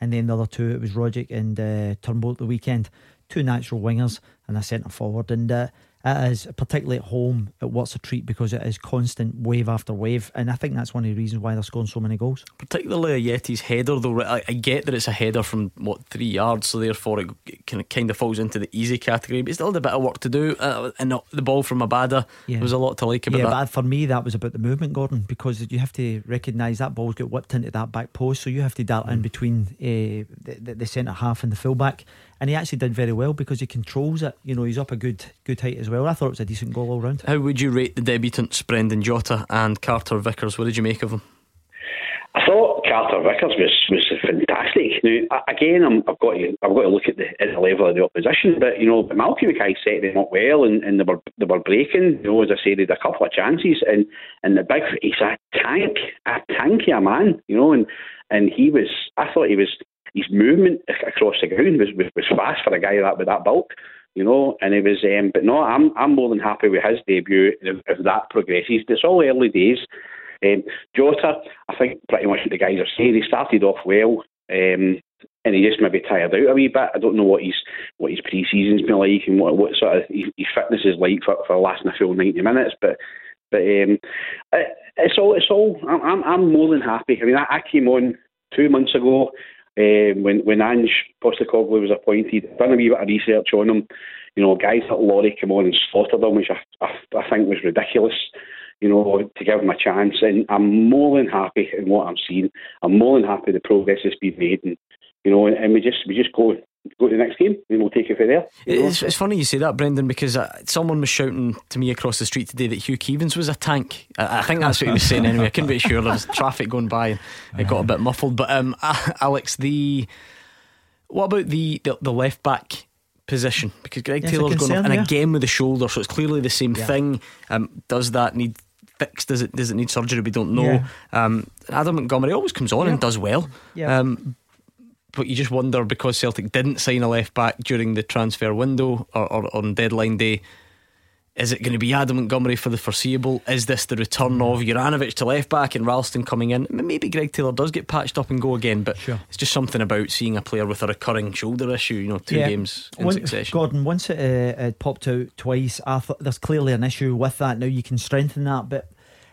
and then the other two it was Rogic and uh, Turnbull at the weekend. Two natural wingers and a centre forward, and uh, it is particularly at home. It what's a treat because it is constant wave after wave, and I think that's one of the reasons why they're scoring so many goals. particularly Ajeti's header, though. I, I get that it's a header from what three yards, so therefore it kind of kind of falls into the easy category. But still, had a bit of work to do, uh, and the ball from Abada. Yeah. There was a lot to like about yeah, that. but for me, that was about the movement, Gordon, because you have to recognise that ball's got whipped into that back post, so you have to dart Mm. in between uh, the, the, the centre half and the full back. And he actually did very well because he controls it. You know, he's up a good good height as well. I thought it was a decent goal all round. How would you rate the debutants, Brendan Jota and Carter Vickers? What did you make of them? I thought Carter Vickers was, was fantastic. Now again, i have got to I've got to look at the, at the level of the opposition, but you know, Malky Mackay set them up well, and, and they were they were breaking. You know, as I said, they had a couple of chances, and and the big he's a tank, a tanky a man, you know, and and he was. I thought he was his movement across the ground was, was, was fast for a guy that with that bulk you know, and it was. Um, but no, I'm I'm more than happy with his debut if, if that progresses. It's all early days. Um, Jota, I think pretty much what the guys are saying. He started off well, um, and he just maybe tired out a wee bit. I don't know what his what his pre-season's been like and what, what sort of his, his fitness is like for, for lasting a full ninety minutes. But but um, it, it's all it's all. I'm I'm more than happy. I mean, I, I came on two months ago. Um, when when Ange Postecoglou was appointed, done a wee bit of research on him. You know, guys like Laurie came on and slaughtered him, which I, I, I think was ridiculous you know, to give him a chance. And I'm more than happy in what I'm seeing. I'm more than happy the progress has been made, and you know, and we just we just go go to the next game and we'll take it from there. It's, it's, funny you say that, Brendan, because uh, someone was shouting to me across the street today that Hugh Keevins was a tank. I, I think that's what he was saying anyway. I couldn't be sure. There was traffic going by and it got a bit muffled. But um, Alex, the what about the the, the left back? Position because Greg yes, Taylor's going and yeah. again with the shoulder, so it's clearly the same yeah. thing. Um, does that need fixed? Does it does it need surgery? We don't know. Yeah. Um, Adam Montgomery always comes on yeah. and does well. Yeah. Um, but you just wonder because Celtic didn't sign a left back during the transfer window or, or on deadline day is it going to be Adam Montgomery for the foreseeable? Is this the return of Juranovic to left back and Ralston coming in? Maybe Greg Taylor does get patched up and go again, but sure. it's just something about seeing a player with a recurring shoulder issue, you know, two yeah. games in One, succession. Gordon, once it, uh, it popped out twice, I thought there's clearly an issue with that. Now you can strengthen that, but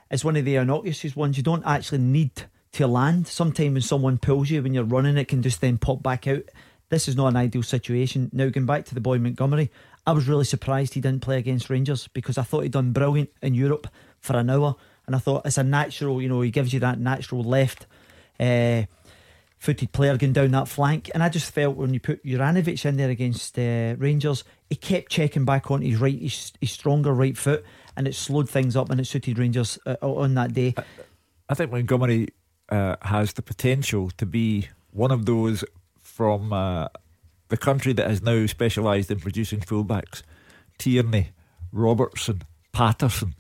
it's one of the innocuous ones. You don't actually need to land. Sometimes when someone pulls you when you're running, it can just then pop back out. This is not an ideal situation. Now, going back to the boy Montgomery, I was really surprised he didn't play against Rangers because I thought he'd done brilliant in Europe for an hour. And I thought it's a natural, you know, he gives you that natural left uh, footed player going down that flank. And I just felt when you put Juranovic in there against uh, Rangers, he kept checking back on his right, his, his, stronger right foot, and it slowed things up and it suited Rangers uh, on that day. I, I think Montgomery uh, has the potential to be one of those from uh, the country that has now specialised in producing fullbacks. Tierney, Robertson, Patterson,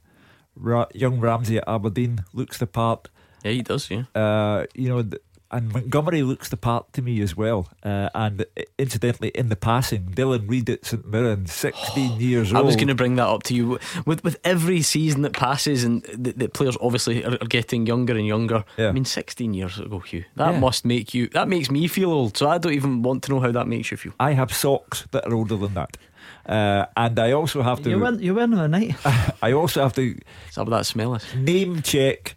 Ra- young Ramsay at Aberdeen looks the part. Yeah, he does. Yeah. Uh, you know, th- and Montgomery looks the part to me as well. Uh, and incidentally, in the passing, Dylan Reid at St Mirren, 16 years old. I was going to bring that up to you. With with every season that passes, and the, the players obviously are, are, getting younger and younger. Yeah. I mean, 16 years ago, Hugh. That yeah. must make you. That makes me feel old. So I don't even want to know how that makes you feel. I have socks that are older than that. Uh, and I also have to. You're wearing, you're wearing them at night. I also have to. Stop that smell is. Name check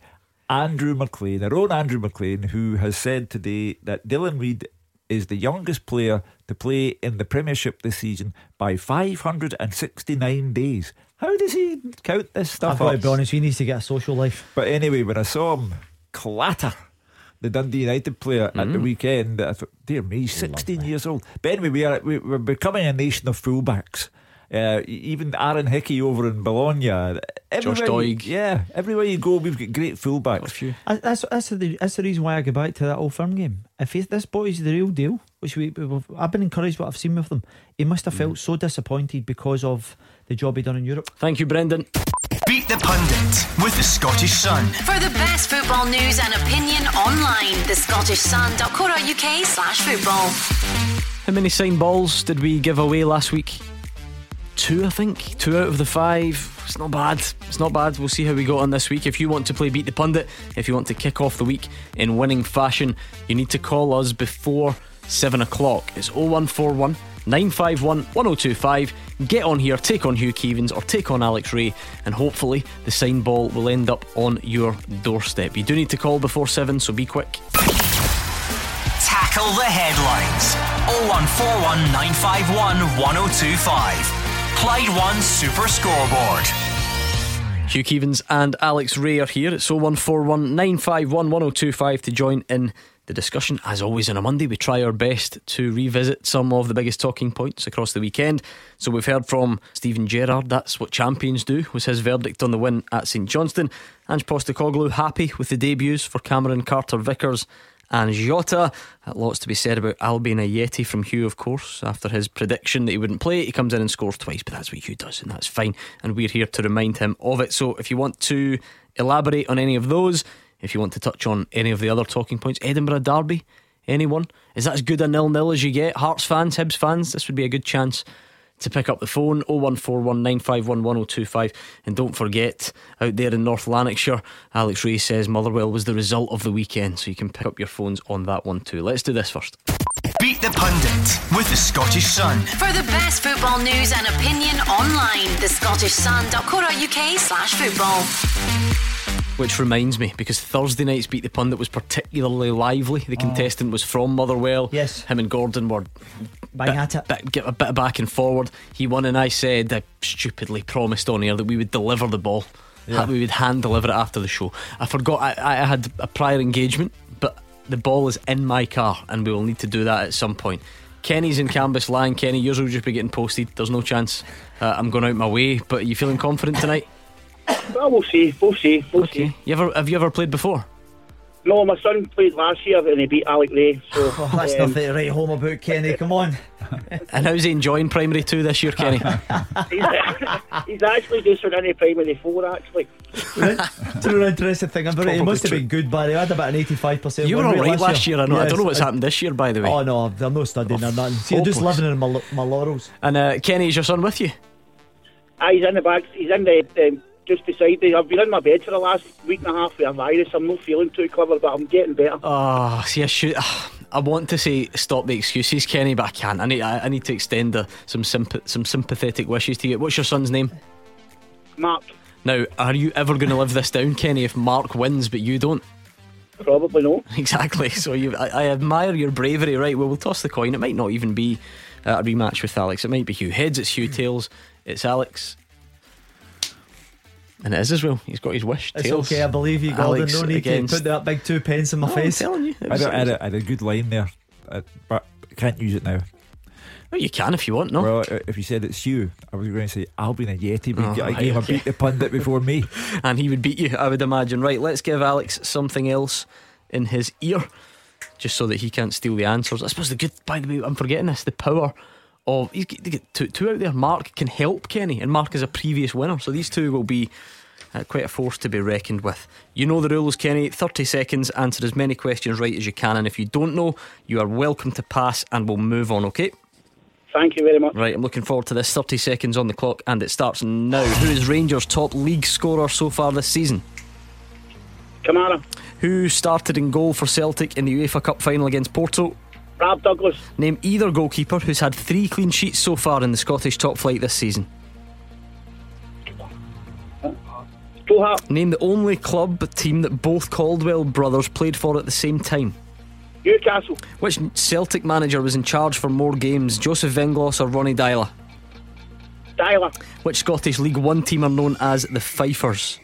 Andrew McLean, our own Andrew McLean, who has said today that Dylan Reid is the youngest player to play in the Premiership this season by 569 days. How does he count this stuff? I've got to be honest, he needs to get a social life. But anyway, when I saw him clatter the Dundee United player mm-hmm. at the mm-hmm. weekend, I thought, dear me, 16 years old. But anyway, we are, we're becoming a nation of fullbacks. Uh, even Aaron Hickey over in Bologna. Josh Doig. Yeah, everywhere you go, we've got great fullbacks. I, that's that's the that's the reason why I go back to that old firm game. If he, this boy's the real deal, which we I've been encouraged what I've seen with them. He must have felt mm. so disappointed because of the job he done in Europe. Thank you, Brendan. Beat the pundit with the Scottish Sun for the best football news and opinion online. The Scottish Sun.co.uk slash football. How many signed balls did we give away last week? Two, I think. Two out of the five. It's not bad. It's not bad. We'll see how we go on this week. If you want to play Beat the Pundit, if you want to kick off the week in winning fashion, you need to call us before seven o'clock. It's 0141 951 1025. Get on here, take on Hugh Keevins or take on Alex Rae, and hopefully the sign ball will end up on your doorstep. You do need to call before seven, so be quick. Tackle the headlines 0141 951 1025. Clyde One Super Scoreboard. Hugh Keevins and Alex Rae are here. It's 0141 951 1025 to join in the discussion. As always on a Monday, we try our best to revisit some of the biggest talking points across the weekend. So we've heard from Steven Gerrard, that's what champions do, was his verdict on the win at St Johnstone. Ange Postecoglou happy with the debuts for Cameron Carter Vickers and Jota. Lots to be said about Albian Ajeti from Hugh, of course. After his prediction that he wouldn't play, he comes in and scores twice, but that's what Hugh does, and that's fine. And we're here to remind him of it. So if you want to elaborate on any of those, if you want to touch on any of the other talking points, Edinburgh Derby, anyone? Is that as good a nil nil as you get? Hearts fans, Hibs fans, this would be a good chance to pick up the phone 01419511025 and don't forget out there in North Lanarkshire Alex Rae says Motherwell was the result of the weekend so you can pick up your phones on that one too let's do this first Beat the Pundit with the Scottish Sun. For the best football news and opinion online, thescottishsun.co.uk slash football. Which reminds me, because Thursday night's Beat the Pundit was particularly lively. The contestant was from Motherwell. Yes. Him and Gordon were Bang bit- at it. bit- get a bit of back and forward. He won, and I said I stupidly promised on air that we would deliver the ball. Yeah. We would hand deliver it after the show. I forgot I, I had a prior engagement, but the ball is in my car, and we will need to do that at some point. Kenny's in Cambuslang. Kenny, yours will just be getting posted. There's no chance. Uh, I'm going out my way, but are you feeling confident tonight? Well, we'll see. We'll see. We'll Okay. see. You ever have you ever played before? No, my son played last year and he beat Alec Ray. So Oh, that's um, nothing to write home about, Kenny. Come on. And how's he enjoying primary two this year, Kenny? he's, he's actually just on any primary four. Actually, Do you know an interesting thing about it? He Probably must have true. been good, Barry. I had about an 85%. you were win all last year. I know. I don't know what's Yes, happened this year, by the way. Oh no, they're no studying or nothing. See, you're just hopeless. living in my, my laurels. And uh, Kenny, is your son with you? ah, he's in the back. He's in the um, just beside. I've been in my bed for the last week and a half with a virus. I'm not feeling too clever, but I'm getting better. Oh, see, I should. I want to say stop the excuses, Kenny, but I can't. I need. I, I need to extend uh, some symp- some sympathetic wishes to you. What's your son's name? Mark, Now, are you ever going to live this down, Kenny? If Mark wins, but you don't? probably not. Exactly. So you, I, I admire your bravery. Right. Well, we'll toss the coin. It might not even be uh, a rematch with Alex. It might be Hugh heads. It's Hugh tails. It's Alex. And it is as well. He's got his wish. It's tails. okay, I believe you, Gordon. Alex no need against- to put that big two pence in my No, face. I'm telling you. It I, don't, I, had a, I had a good line there, uh, but I can't use it now. Well, you can if you want. No. Well, if you said it's you, I was going to say Albion a Yeti, but Oh, you got a right, okay. beat the pundit before me. and he would beat you, I would imagine. Right, let's give Alex something else in his ear, just so that he can't steal the answers. I suppose the good, by the way, I'm forgetting this, the power of he's get, they get two, two out there. Mark can help Kenny, and Mark is a previous winner, so these two will be. Uh, quite a force to be reckoned with. You know the rules, Kenny. 30 seconds, answer as many questions right as you can. And if you don't know, you are welcome to pass and we'll move on, okay? Thank you very much. Right, I'm looking forward to this. 30 seconds on the clock and it starts now. Who is Rangers' top league scorer so far this season? Kamara, Who started in goal for Celtic in the UEFA Cup final against Porto? Rab Douglas, Name either goalkeeper who's had three clean sheets so far in the Scottish top flight this season. Joe Hart, Name the only club team that both Caldwell brothers played for at the same time. Newcastle, Which Celtic manager was in charge for more games, Joseph Venglos or Ronny Deila? Deila, Which Scottish League One team are known as the Fifers?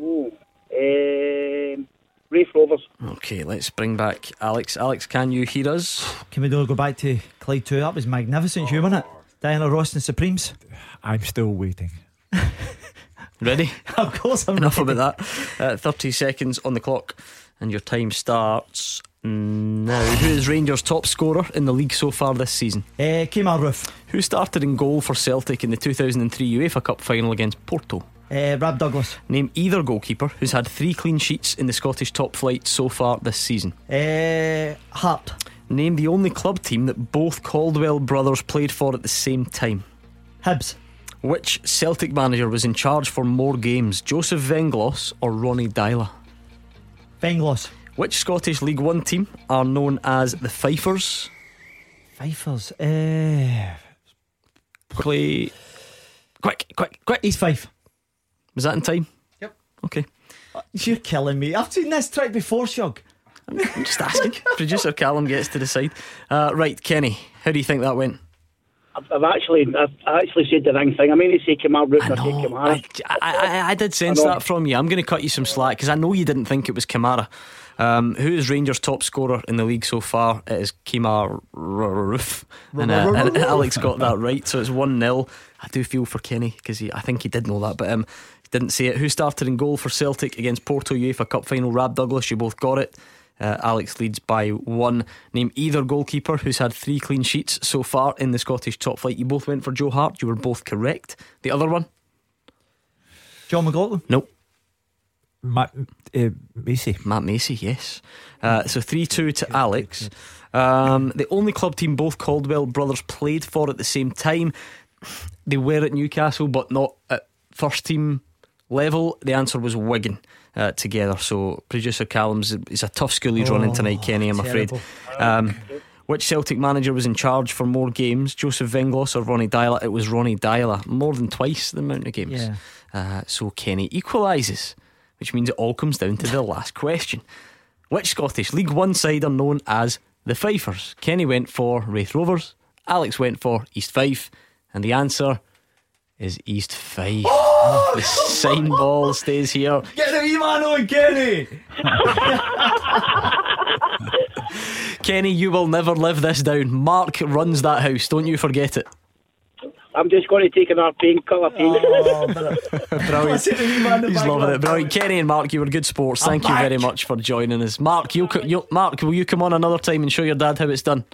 oh, um, Raith Rovers, Okay, let's bring back Alex. Alex, can you hear us? Can we not go back to Clyde 2? That was magnificent, Hugh, wasn't it? Diana Ross and Supremes. I'm still waiting. Ready? of course I'm Enough ready. about that. Uh, 30 seconds on the clock, and your time starts now. Who is Rangers' top scorer in the league so far this season? Uh, Kemar Roofe. Who started in goal for Celtic in the 2003 UEFA Cup final against Porto? Uh, Rab Douglas. Name either goalkeeper who's had three clean sheets in the Scottish top flight so far this season. Uh, Hart. Name the only club team that both Caldwell brothers played for at the same time. Hibs. Which Celtic manager was in charge for more games, Joseph Venglos or Ronny Deila? Venglos. Which Scottish League One team are known as the Fifers? Fifers. Uh, Quickly. Quick, quick, quick. East Fife. Was that in time? Yep. Okay. You're killing me. I've seen this track before, Shug. I'm just asking. Producer Callum gets to decide. Uh, right, Kenny, how do you think that went? I've, I've actually, I've actually said the wrong thing. I mean to say Kamara Root or say Kamara. I, I, I did sense I that from you. I'm going to cut you some slack because I know you didn't think it was Kamara. Um, who is Rangers' top scorer in the league so far? It is Kemar Roofe. And, uh, and Alex got that right, so it's 1 0. I do feel for Kenny because I think he did know that, but um, he didn't say it. Who started in goal for Celtic against Porto UEFA Cup final? Rab Douglas, you both got it. Uh, Alex leads by one. Name either goalkeeper who's had three clean sheets so far in the Scottish top flight. You both went for Joe Hart. You were both correct. The other one? Jon McLaughlin? Nope. Matt uh, Macey. Matt Macey, yes. Uh, so 3 2 to Alex. Um, the only club team both Caldwell brothers played for at the same time. They were at Newcastle, but not at first team level. The answer was Wigan. Uh, together, so producer Callum's is a tough school he's running tonight, Kenny. I'm afraid. Um, which Celtic manager was in charge for more games, Joseph Venglos or Ronny Deila? It was Ronny Deila, more than twice the amount of games. Yeah. Uh, so Kenny equalises, which means it all comes down to the last question. Which Scottish League One side are known as the Fifers? Kenny went for Raith Rovers, Alex went for East Fife, and the answer is East Fife. the sign ball stays here. Get the wee man on, Kenny! Kenny, you will never live this down. Mark runs that house, don't you forget it. I'm just going to take another painkiller. Oh, Brilliant. He's loving it. Brilliant. Kenny and Mark, you were good sports. I'm Thank you very much for joining us. Mark, you'll, you'll, Mark, will you come on another time and show your dad how it's done?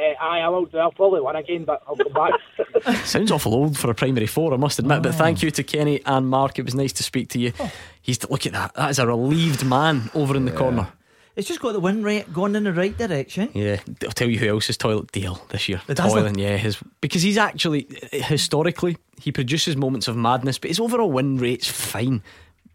Uh, aye, I will. I'll probably win again, but I'll come back. Sounds awful old for a primary four, I must admit. But thank you to Kenny and Mark. It was nice to speak to you. He's to look at that. That is a relieved man over in the corner. It's just got the wind right, going in the right direction. Yeah, I'll tell you who else is toilet deal this year. The Dazzler? Toiling, yeah, his because he's actually historically he produces moments of madness, but his overall win rate's fine.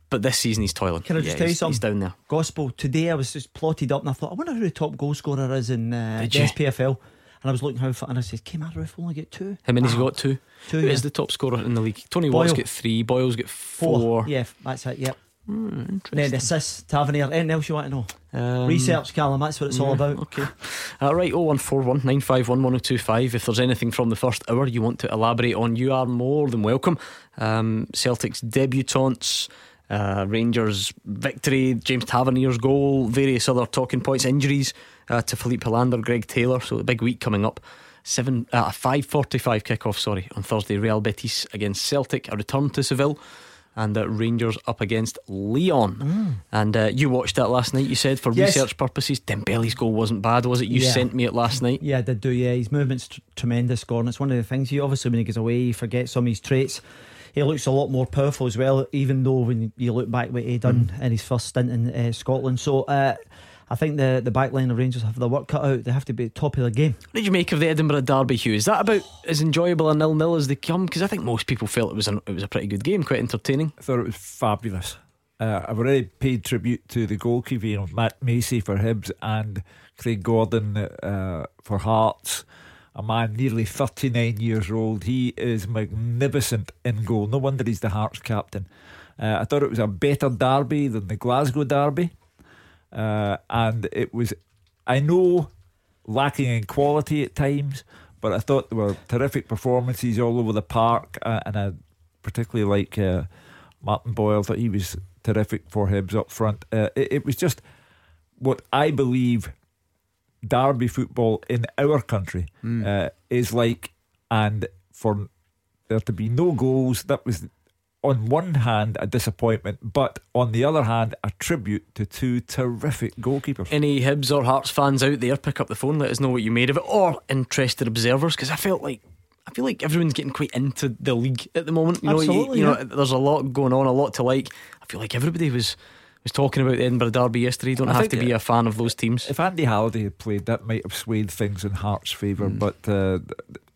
But this season he's toiling. Can I just Yeah, tell you something? He's down there. Gospel. Today I was just plotted up and I thought, I wonder who the top goal scorer is in uh, Did the you? SPFL. And I was looking how far, and I said, Came out only get two. How many's he Ah, got? Two. Two, Who yeah. is the top scorer in the league? Tony Watt's Boyle. got three. Boyle's got four. Yeah, that's it, yep. Hmm, Then the assists, Tavernier. Anything else you want to know? Um, Research, Callum, that's what it's all about. Okay. Uh, right, 0141 951 1025. If there's anything from the first hour you want to elaborate on, you are more than welcome. Um, Celtic's debutantes, uh, Rangers' victory, James Tavernier's goal, various other talking points, injuries uh, to Filip Helander, Greg Taylor. So, a big week coming up. Seven, uh, 5.45 kickoff, sorry, on Thursday. Real Betis against Celtic, a return to Seville. And uh, Rangers up against Lyon. And uh, you watched that last night, you said, for Mm. Yes. research purposes. Dembele's goal wasn't bad, was it? You Yeah. sent me it last night. Yeah, I did do. Yeah, his movement's tr- tremendous, Gordon. It's one of the things you obviously when he goes away, you forget some of his traits. He looks a lot more powerful as well, even though when you look back what he done Mm. in his first stint in uh, Scotland. So uh, I think the the back line of Rangers have their work cut out. They have to be top of the game. What did you make of the Edinburgh Derby, Hugh? Is that about as enjoyable a nil nil as they come? Because I think most people felt it was an, it was a pretty good game, quite entertaining. I thought it was fabulous. Uh, I've already paid tribute to the goalkeeper, you know, Matt Macey for Hibs and Craig Gordon uh, for Hearts. A man nearly 39 years old. He is magnificent in goal. No wonder he's the Hearts captain. Uh, I thought it was a better derby than the Glasgow derby. Uh, and it was, I know, lacking in quality at times, but I thought there were terrific performances all over the park. Uh, and I particularly like uh, Martin Boyle, thought he was terrific for Hibs up front. Uh, it, it was just what I believe derby football in our country Mm. uh, is like, and for there to be no goals, that was on one hand a disappointment, but on the other hand a tribute to two terrific goalkeepers. Any Hibs or Hearts fans out there, pick up the phone, let us know what you made of it, or interested observers, because I felt like. I feel like everyone's getting quite into the league at the moment. You know, you, Absolutely, you know, yeah. there's a lot going on, a lot to like. I feel like everybody was was talking about the Edinburgh Derby yesterday. You don't I have to be a fan of those teams. If Andy Halliday had played, that might have swayed things in Hearts' favour, Hmm. but uh,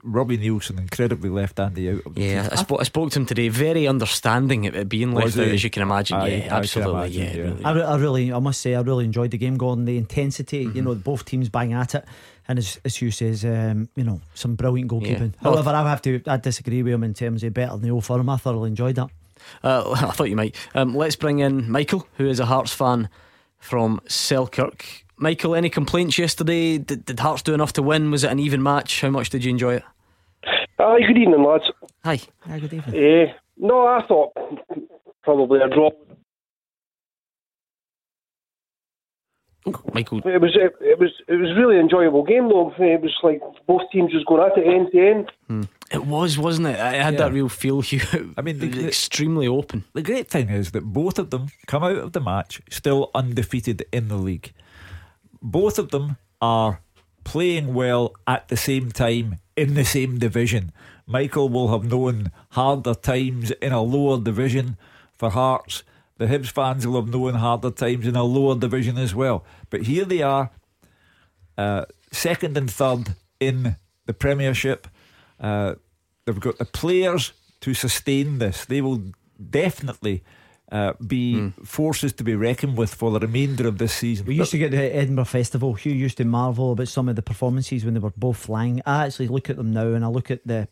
Robbie Neilson incredibly left Andy out. Of the Yeah, team. I, spo- I spoke to him today. Very understanding of it being left Was out, as you can imagine. I yeah, can absolutely. imagine, yeah, yeah. really. I, re- I really, I must say, I really enjoyed the game, Gordon. The intensity, Mm-hmm. you know, both teams bang at it, and as, as Hugh says, um, you know, some brilliant goalkeeping. Well, However, I have to, I disagree with him in terms of better than the old firm. I thoroughly enjoyed that. Uh, I thought you might. Um, let's bring in Michael, who is a Hearts fan from Selkirk. Michael, any complaints yesterday? Did, did Hearts do enough to win? Was it an even match? How much did you enjoy it? Aye, good evening, lads. Hi. Hi, good evening. Eh, no, I thought probably a draw. Michael. It was it, it was it was really enjoyable game though. It was like both teams just going at it end to end. Hmm. It was, wasn't it? I had Yeah. that real feel. Hugh. I mean, they're extremely open. The great thing is that both of them come out of the match still undefeated in the league. Both of them are playing well at the same time in the same division. Michael will have known harder times in a lower division for Hearts. The Hibs fans will have known harder times in a lower division as well. But here they are, uh, second and third in the Premiership. Uh, they've got the players to sustain this. They will definitely uh, be forces to be reckoned with for the remainder of this season. We used to get the Edinburgh Festival. Hugh used to marvel about some of the performances when they were both flying. I actually look at them now and I look at the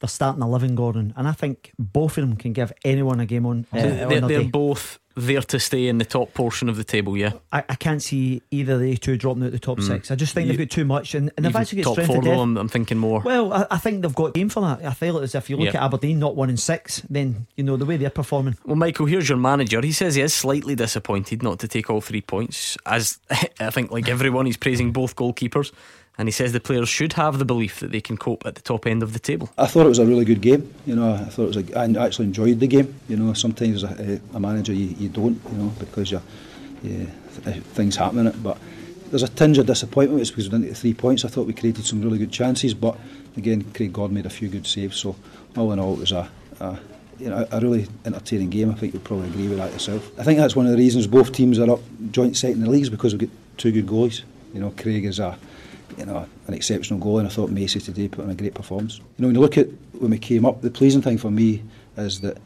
they're starting eleven, Gordon, and I think both of them can give anyone a game on. Uh, So they're, their they're both there to stay in the top portion of the table. Yeah. I, I can't see either of the two dropping out the top Mm. six. I just think You- they've got too much, and, and they've actually got top strength four though. I'm, I'm thinking more. Well, I, I think they've got game for that. I feel as if you look Yep. at Aberdeen not one in six, then you know the way they're performing. Well, Michael, here's your manager. He says he is slightly disappointed not to take all three points. As I think, like everyone, he's praising both goalkeepers, and he says the players should have the belief that they can cope at the top end of the table. I thought it was a really good game. You know, I thought it was. A, I actually enjoyed the game. You know, sometimes as a, eh, a manager you, you don't. You know, because you, you th- eh, things happen in it. But there's a tinge of disappointment it's because we didn't get three points. I thought we created some really good chances, but again, Craig Gordon made a few good saves. So all in all, it was a. a you know, a really entertaining game. I think you'll probably agree with that yourself. I think that's one of the reasons both teams are up joint second in the leagues because we've got two good goalies. You know, Craig is a you know, an exceptional goal and I thought Macy today put in a great performance. You know, when you look at when we came up, the pleasing thing for me is that,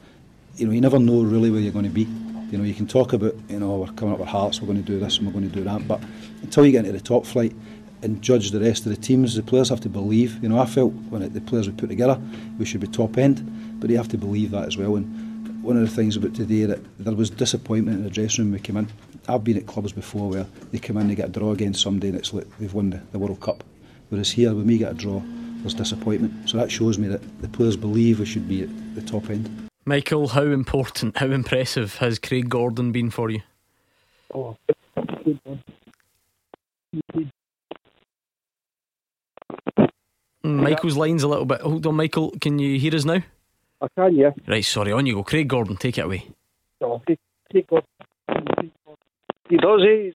you know, you never know really where you're going to be. You know, you can talk about, you know, we're coming up with hearts, we're going to do this and we're going to do that, but until you get into the top flight and judge the rest of the teams, the players have to believe. You know, I felt when it, the players we put together, we should be top end, but they have to believe that as well. And one of the things about today that there was disappointment in the dressing room when we came in. I've been at clubs before where they come in, they get a draw against somebody, and it's like they've won the, the World Cup. Whereas here, when we get a draw, there's disappointment. So that shows me that the players believe we should be at the top end. Michael, how important, how impressive has Craig Gordon been for you? Oh, good one. Michael's line's a little bit. Hold on, Michael. Can you hear us now? I can, yeah. Right, sorry. On you go. Craig Gordon, take it away. No, Craig, Craig Gordon. He does, eh?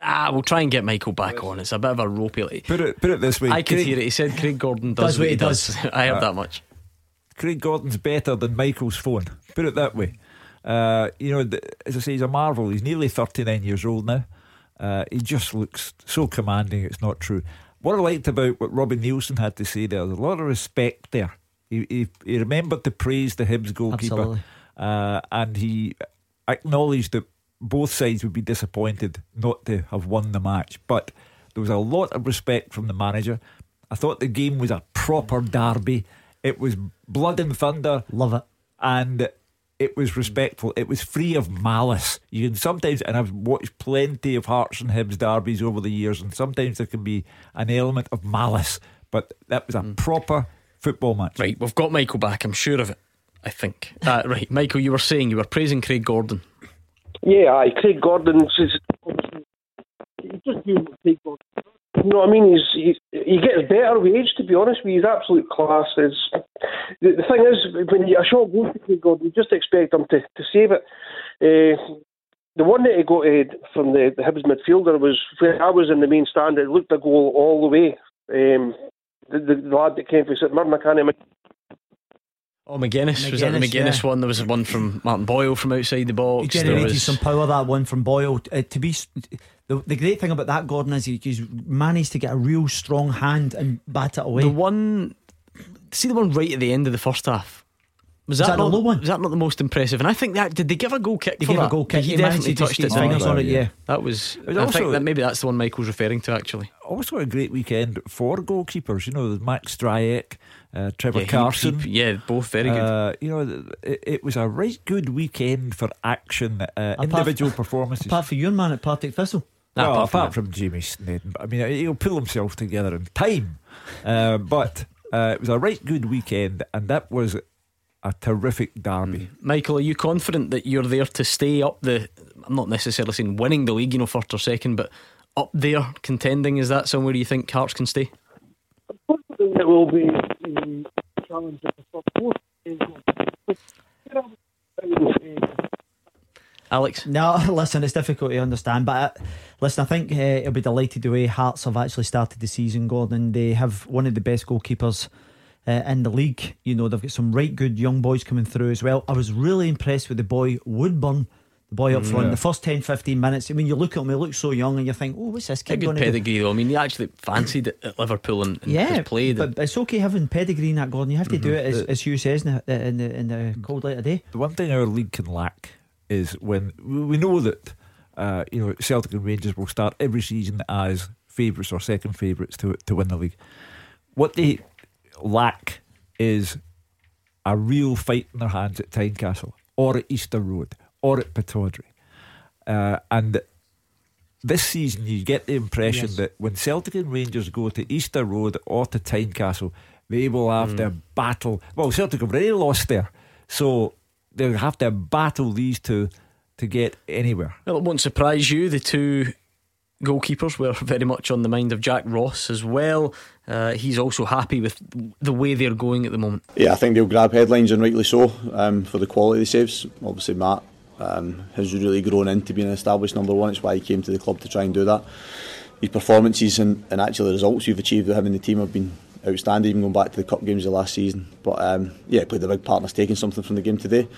Ah, we'll try and get Michael back on. It's a bit of a ropey. Like, Put it put it this way. I could Craig- hear it. He said Craig Gordon does, what he does. I heard Uh, that much. Craig Gordon's better than Michael's phone. Put it that way. Uh, you know, as I say, he's a marvel. He's nearly 39 years old now. Uh, he just looks so commanding. It's not true. What I liked about what Robin Neilson had to say there, there's a lot of respect there. He, he, he remembered to praise the Hibs goalkeeper, uh, and he acknowledged that both sides would be disappointed not to have won the match. But there was a lot of respect from the manager. I thought the game was a proper derby. It was blood and thunder. Love it. And it was respectful. It was free of malice. You can sometimes, and I've watched plenty of Hearts and Hibs derbies over the years, and sometimes there can be an element of malice. But that was a proper football match. Right, we've got Michael back. I'm sure of it. I think. Uh, right, Michael, you were saying you were praising Craig Gordon. Yeah, aye, Craig Gordon's is just doing Craig Gordon. Does. You know what I mean? He's, he he gets better with age. To be honest, with you. he's absolute class. Is the, the thing is when you, a shot goes to Craig Gordon, you just expect him to, to save it. Uh, the one that he got uh, from the, the Hibs midfielder was where I was in the main stand. It looked a goal all the way. Um, the, the, the lad that came from St Mirren, I can't remember. Oh, Magennis. Was that the Magennis, Magennis yeah. one? There was one from Martin Boyle from outside the box. He generated was- some power that one from Boyle. Uh, to be s- the, the great thing about that Gordon is he, he's managed to get a real strong hand and bat it away. The one, see the one right at the end of the first half. Was Was that, that the not, low one? Was that not the most impressive? And I think that did they give a goal kick? They for gave a goal kick. He, He definitely touched it. his fingers on it, yeah. that was. was I also- think that maybe that's the one Michael's referring to. Actually, Also a great weekend for goalkeepers. You know, Max Stryjek, uh, Trevor Yeah, Carson. he- yeah, both very good. Uh, you know, it, it was a right good weekend for action, uh, Apart- individual performances. Apart from your man at Partick Thistle. Nah, well, apart from apart from, Jamie Sneddon, but I mean, he'll pull himself together in time. Uh, but uh, it was a right good weekend, and that was a terrific derby. Michael, are you confident that you're there to stay up the? I'm not necessarily saying winning the league, you know, first or second, but up there contending. Is that somewhere you think Hearts can stay? It will be the challenge at the top four. Alex? No, listen, it's difficult to understand, but uh, listen, I think uh, it'll be delighted the way Hearts have actually started the season, Gordon. They have one of the best goalkeepers uh, in the league. You know, they've got some right good young boys coming through as well. I was really impressed with the boy Woodburn. The boy up Mm, front, yeah. the first 10 15 minutes. I mean, you look at him, he looks so young, and you think, oh, what's this A kid good going to do? pedigree, though. I mean, he actually fancied it at Liverpool and, and Yeah, has played. but it's okay having pedigree in that, Gordon. You have to do it, as, as Hugh says in the, in the, in the cold light of day. The one thing our league can lack is when we know that uh, you know Celtic and Rangers will start every season as favourites or second favourites to to win the league. What they lack is a real fight in their hands at Tynecastle or at Easter Road or at Pittodrie. Uh, and this season, you get the impression Yes. that when Celtic and Rangers go to Easter Road or to Tynecastle, they will have to battle. Well, Celtic have already lost there, so they'll have to battle these two to get anywhere. Well, it won't surprise you. The two goalkeepers were very much on the mind of Jack Ross as well. Uh, he's also happy with the way they're going at the moment. Yeah, I think they'll grab headlines and rightly so um, for the quality of the saves. Obviously, Matt um, has really grown into being an established number one. It's why he came to the club to try and do that. His performances and, and actually the results we've achieved with him in the team have been outstanding, even going back to the cup games of last season. But um, yeah, played a big part in us taking something from the game today.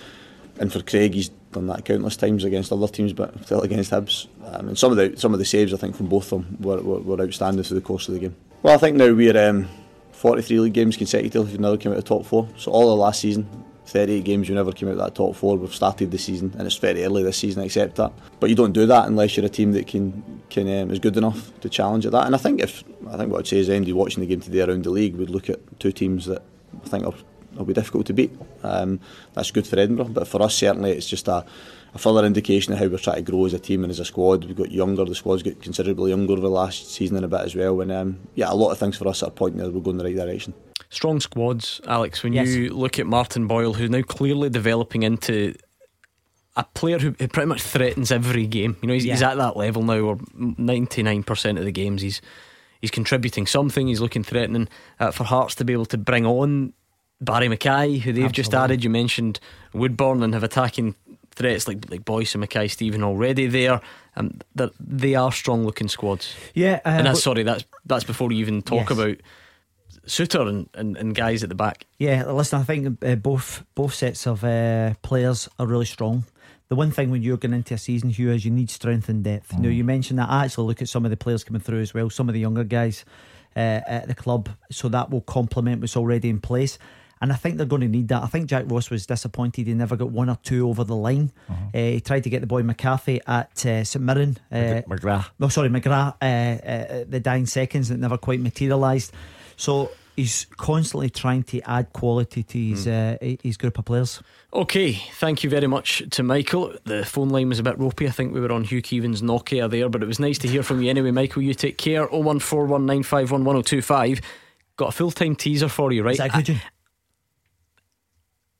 And for Craig, he's done that countless times against other teams, but still against Hibs. Um, and some of the some of the saves I think from both of them were, were, were outstanding through the course of the game. Well, I think now we're um, 43 league games consecutive. We've never come out of top four. So all of last season, 38 games, we never came out of that top four. We've started the season, and it's very early this season. I accept that, but you don't do that unless you're a team that can can um, is good enough to challenge at that. And I think if I think what I'd say is anybody watching the game today around the league we'd look at two teams that I think are will be difficult to beat. Um, that's good for Edinburgh, but for us certainly it's just a, a further indication of how we're trying to grow as a team and as a squad. We've got younger, the squad's got considerably younger over the last season and a bit as well. And um, yeah, a lot of things for us are pointing that we're going in the right direction. Strong squads, Alex. When Yes. you look at Martin Boyle, who's now clearly developing into a player who, who pretty much threatens every game. You know, he's, he's at that level now, where ninety nine percent of the games he's he's contributing something. He's looking threatening uh, for Hearts to be able to bring on Barrie McKay, who they've just added. You mentioned Woodburn and have attacking threats like like Boyce and Mackay-Steven already there. Um, they are strong looking squads. Yeah, uh, and that's but- sorry, that's that's before you even talk Yes. about Souttar and, and, and guys at the back. Yeah, listen, I think uh, both both sets of uh, players are really strong. The one thing when you're going into a season, Hugh, is you need strength and depth. Now, you mentioned that. I actually look at some of the players coming through as well, some of the younger guys uh, at the club, so that will complement what's already in place. And I think they're going to need that. I think Jack Ross was disappointed he never got one or two over the line. Uh, he tried to get the boy McCarthy at uh, St Mirren. Uh, McGrath. no, sorry, McGrath, uh, uh, the dying seconds that never quite materialised. So he's constantly trying to add quality to his uh, his group of players. Okay, thank you very much to Michael. The phone line was a bit ropey. I think we were on Hugh Keevins' Nokia there, but it was nice to hear from you anyway, Michael. You take care. 01419511025. Got a full time teaser for you, right? Is that good, Jim?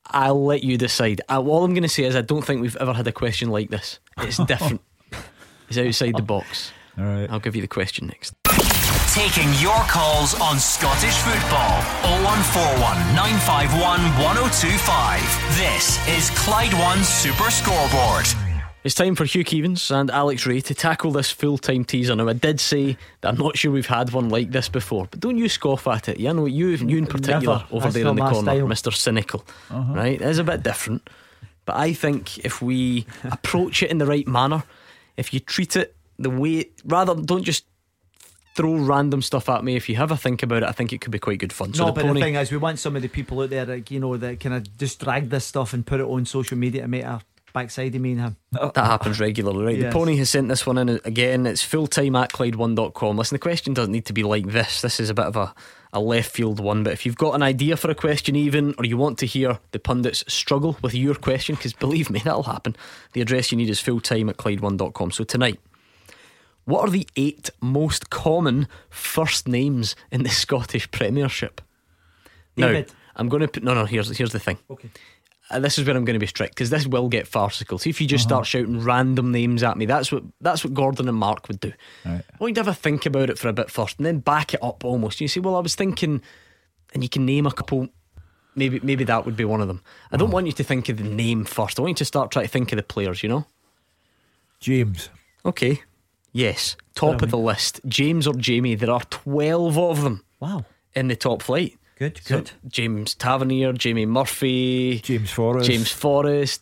I, will let you decide. I, all I'm going to say is I don't think we've ever had a question like this. It's different. it's outside the box. All right. I'll give you the question next. Taking your calls on Scottish football. 0141 951 1025. This is Clyde One Super Scoreboard. It's time for Hugh Keevins and Alex Rae to tackle this full time teaser. Now, I did say that I'm not sure we've had one like this before, but don't you scoff at it. You know, you, you in particular Never. over That's there in the corner, style. Mr. Cynical, Uh-huh. right? It is a bit different, but I think if we approach it in the right manner, if you treat it the way, rather, don't just throw random stuff at me. If you have a think about it, I think it could be quite good fun. So no, the but pony, the thing is, we want some of the people out there, like you know, that kind of just drag this stuff and put it on social media to make a backside of me and him. That oh. happens regularly, right? Yes. The pony has sent this one in again. It's full time at Clyde1.com. Listen, the question doesn't need to be like this. This is a bit of a, a left field one. But if you've got an idea for a question, even, or you want to hear the pundits struggle with your question, because believe me, that'll happen, the address you need is full time at Clyde1.com. So tonight, What are the eight most common first names in the Scottish Premiership? David. Now, I'm going to put. No, no, here's, here's the thing. Okay. Uh, this is where I'm going to be strict because this will get farcical. See if you just start shouting random names at me. That's what that's what Gordon and Mark would do. Right. I want you to have a think about it for a bit first, and then back it up almost. You say, "Well, I was thinking," and you can name a couple. Maybe maybe that would be one of them. I don't want you to think of the name first. I want you to start trying to think of the players. You know. James. Okay. Yes. Top of the list. James or Jamie. There are twelve of them. Wow. In the top flight. Good, So, good. James Tavernier, Jamie Murphy, James Forrest. James Forrest.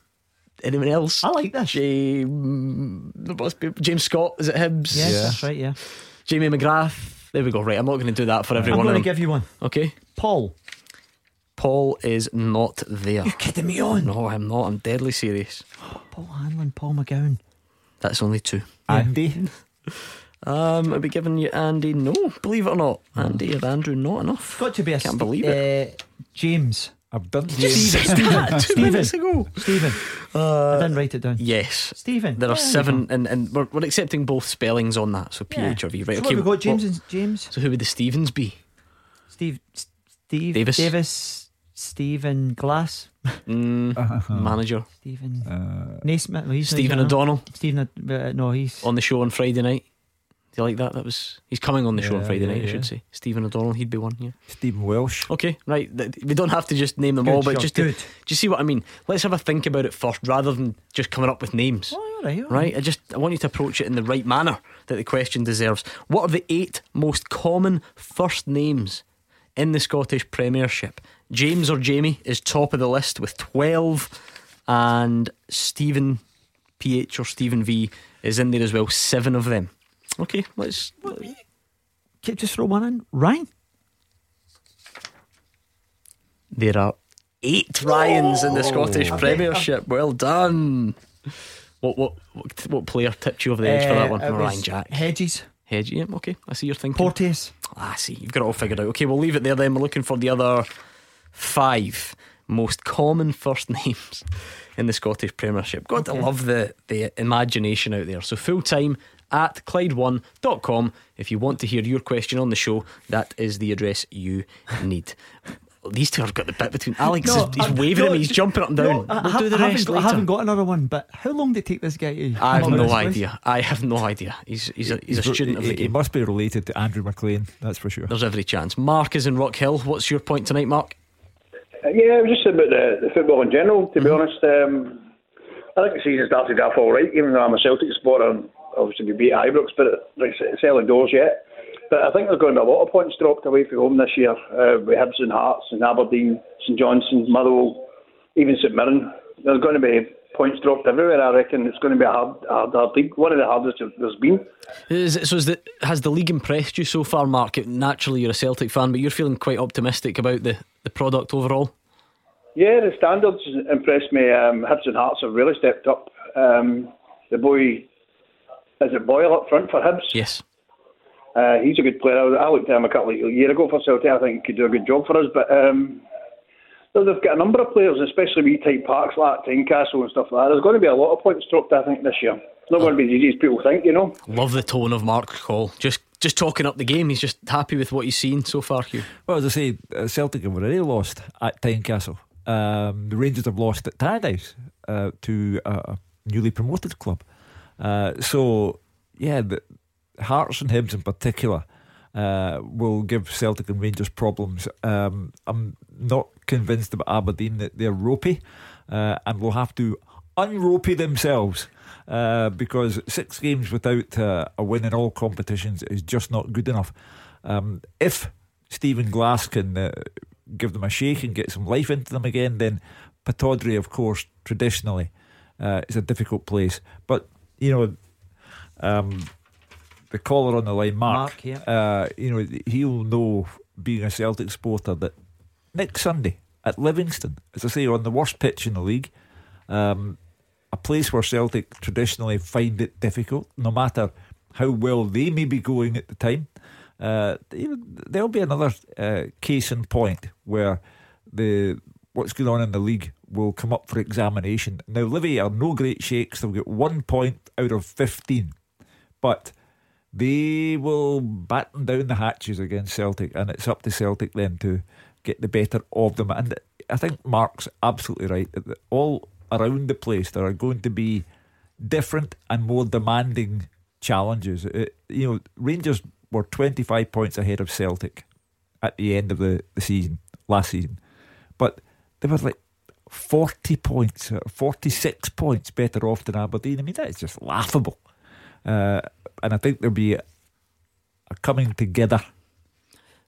Anyone else? I like this. James, there must be James Scott. Is it Hibs? Yes, that's right, yeah. Jamie McGrath. There we go. Right, I'm not going to do that for everyone. I'm going to give you one. okay. Paul. Paul is not there. You're kidding me on. No, I'm not. I'm deadly serious. Paul Hanlon, Paul McGowan. That's only two. Andy. Um, I'll be giving you Andy. No, believe it or not, Andy or Andrew, not enough. Got to be a Can't believe it. Uh, James. I've done Stephen. Two Stephen. minutes ago. Stephen. I didn't write it down. Yes. Stephen. There are you seven, and, and we're, we're accepting both spellings on that. So Yeah. PH or V, right? So okay. what have we got? James well, and James. so who would the Stevens be? Steve. Steve Davis. Davis. Stephen Glass. Mm, Manager Stephen Uh, Naismith. Well, Stephen. O'Donnell Stephen. Uh, no, he's. on the show on Friday night. Do you like that? That was he's coming on the show on Friday yeah, night. I should say Stephen O'Donnell. He'd be one. Yeah. Stephen Welsh. Okay, right. We don't have to just name them Good, all, but sure, just to, good. do you see what I mean? Let's have a think about it first, rather than just coming up with names. Oh, all right, all Right, right. I just I want you to approach it in the right manner that the question deserves. What are the eight most common first names in the Scottish Premiership? James or Jamie is top of the list with twelve, and Stephen PH or Stephen V is in there as well, seven of them. Okay, let's. Can just throw one in? Ryan. There are eight Ryans in the Scottish Okay. Premiership. Well done. What what what, what player tipped you over the edge for that Uh, one? Ryan Jack. Hedges. Hedges, yeah, okay. I see you're thinking. Porteous. Ah, I see. You've got it all figured out. Okay, we'll leave it there then. We're looking for the other five most common first names in the Scottish Premiership. God, I love the, the imagination out there. So full time at Clyde1.com. If you want to hear your question on the show, that is the address you need. These two have got the bit between. Alex No, is he's I'm- waving no, at me. He's jumping up and down. No, I, we'll ha- do the haven't rest got, I haven't got another one, but how long did it take this guy to? I have no with this list? idea. I have no idea. He's he's a, he's a student of he, the he game. must be related to Andrew McLean, that's for sure. There's every chance. Mark is in Rock Hill. What's your point tonight, Mark? Uh, yeah, it was just about the, the football in general, to be honest. Um, I think the season started off all right, even though I'm a Celtic supporter and obviously we beat Ibrox, but it's, it's early doors yet. But I think there's going to be a lot of points dropped away from home this year uh, with Hibs and Hearts and Aberdeen, St Johnstone, Motherwell, even St Mirren. There's going to be points dropped everywhere, I reckon. It's going to be a hard, hard, hard league, one of the hardest there's been. Is it, so is the, has the league impressed you so far, Mark? Naturally, you're a Celtic fan, but you're feeling quite optimistic about the, the product overall. Yeah, the standards impressed me. Um, Hibs and Hearts have really stepped up. Um, the boy, is it Boyle up front for Hibs? Yes. Uh, he's a good player. I looked at him a couple of years ago for Celtic. I think he could do a good job for us. But um, they've got a number of players, especially wee type parks like Tynecastle and stuff like that. There's going to be a lot of points dropped, I think, this year. It's not going to be as easy as people think, you know. Love the tone of Mark's call. Just just talking up the game. He's just happy with what he's seen so far, Hugh. Well, as I say, uh, Celtic have already lost at Tynecastle. Um, the Rangers have lost at Tannadice uh, to a newly promoted club. Uh, so, yeah, the Hearts and Hibs in particular uh, will give Celtic and Rangers problems. Um, I'm not convinced about Aberdeen that they're ropey uh, and will have to unropey themselves. Uh, because six games without uh, a win in all competitions is just not good enough. Um, if Stephen Glass can uh, give them a shake and get some life into them again, then Pittodrie, of course, traditionally uh, is a difficult place. But you know, um, the caller on the line, Mark, Mark, yeah. uh, you know, he'll know being a Celtic supporter that next Sunday at Livingston, as I say, on the worst pitch in the league. Um, a place where Celtic traditionally find it difficult, no matter how well they may be going at the time. Uh, there'll be another uh, case in point where the what's going on in the league will come up for examination. Now, Livy are no great shakes; they'll get one point out of fifteen, but they will batten down the hatches against Celtic, and it's up to Celtic then to get the better of them. And I think Mark's absolutely right. All around the place, there are going to be different and more demanding challenges. It, uh, you know, Rangers were 25 points ahead of Celtic at the end of the, the season, last season. But they were like 40 points, 46 points better off than Aberdeen. I mean, that is just laughable. Uh, and I think there'll be a, a coming together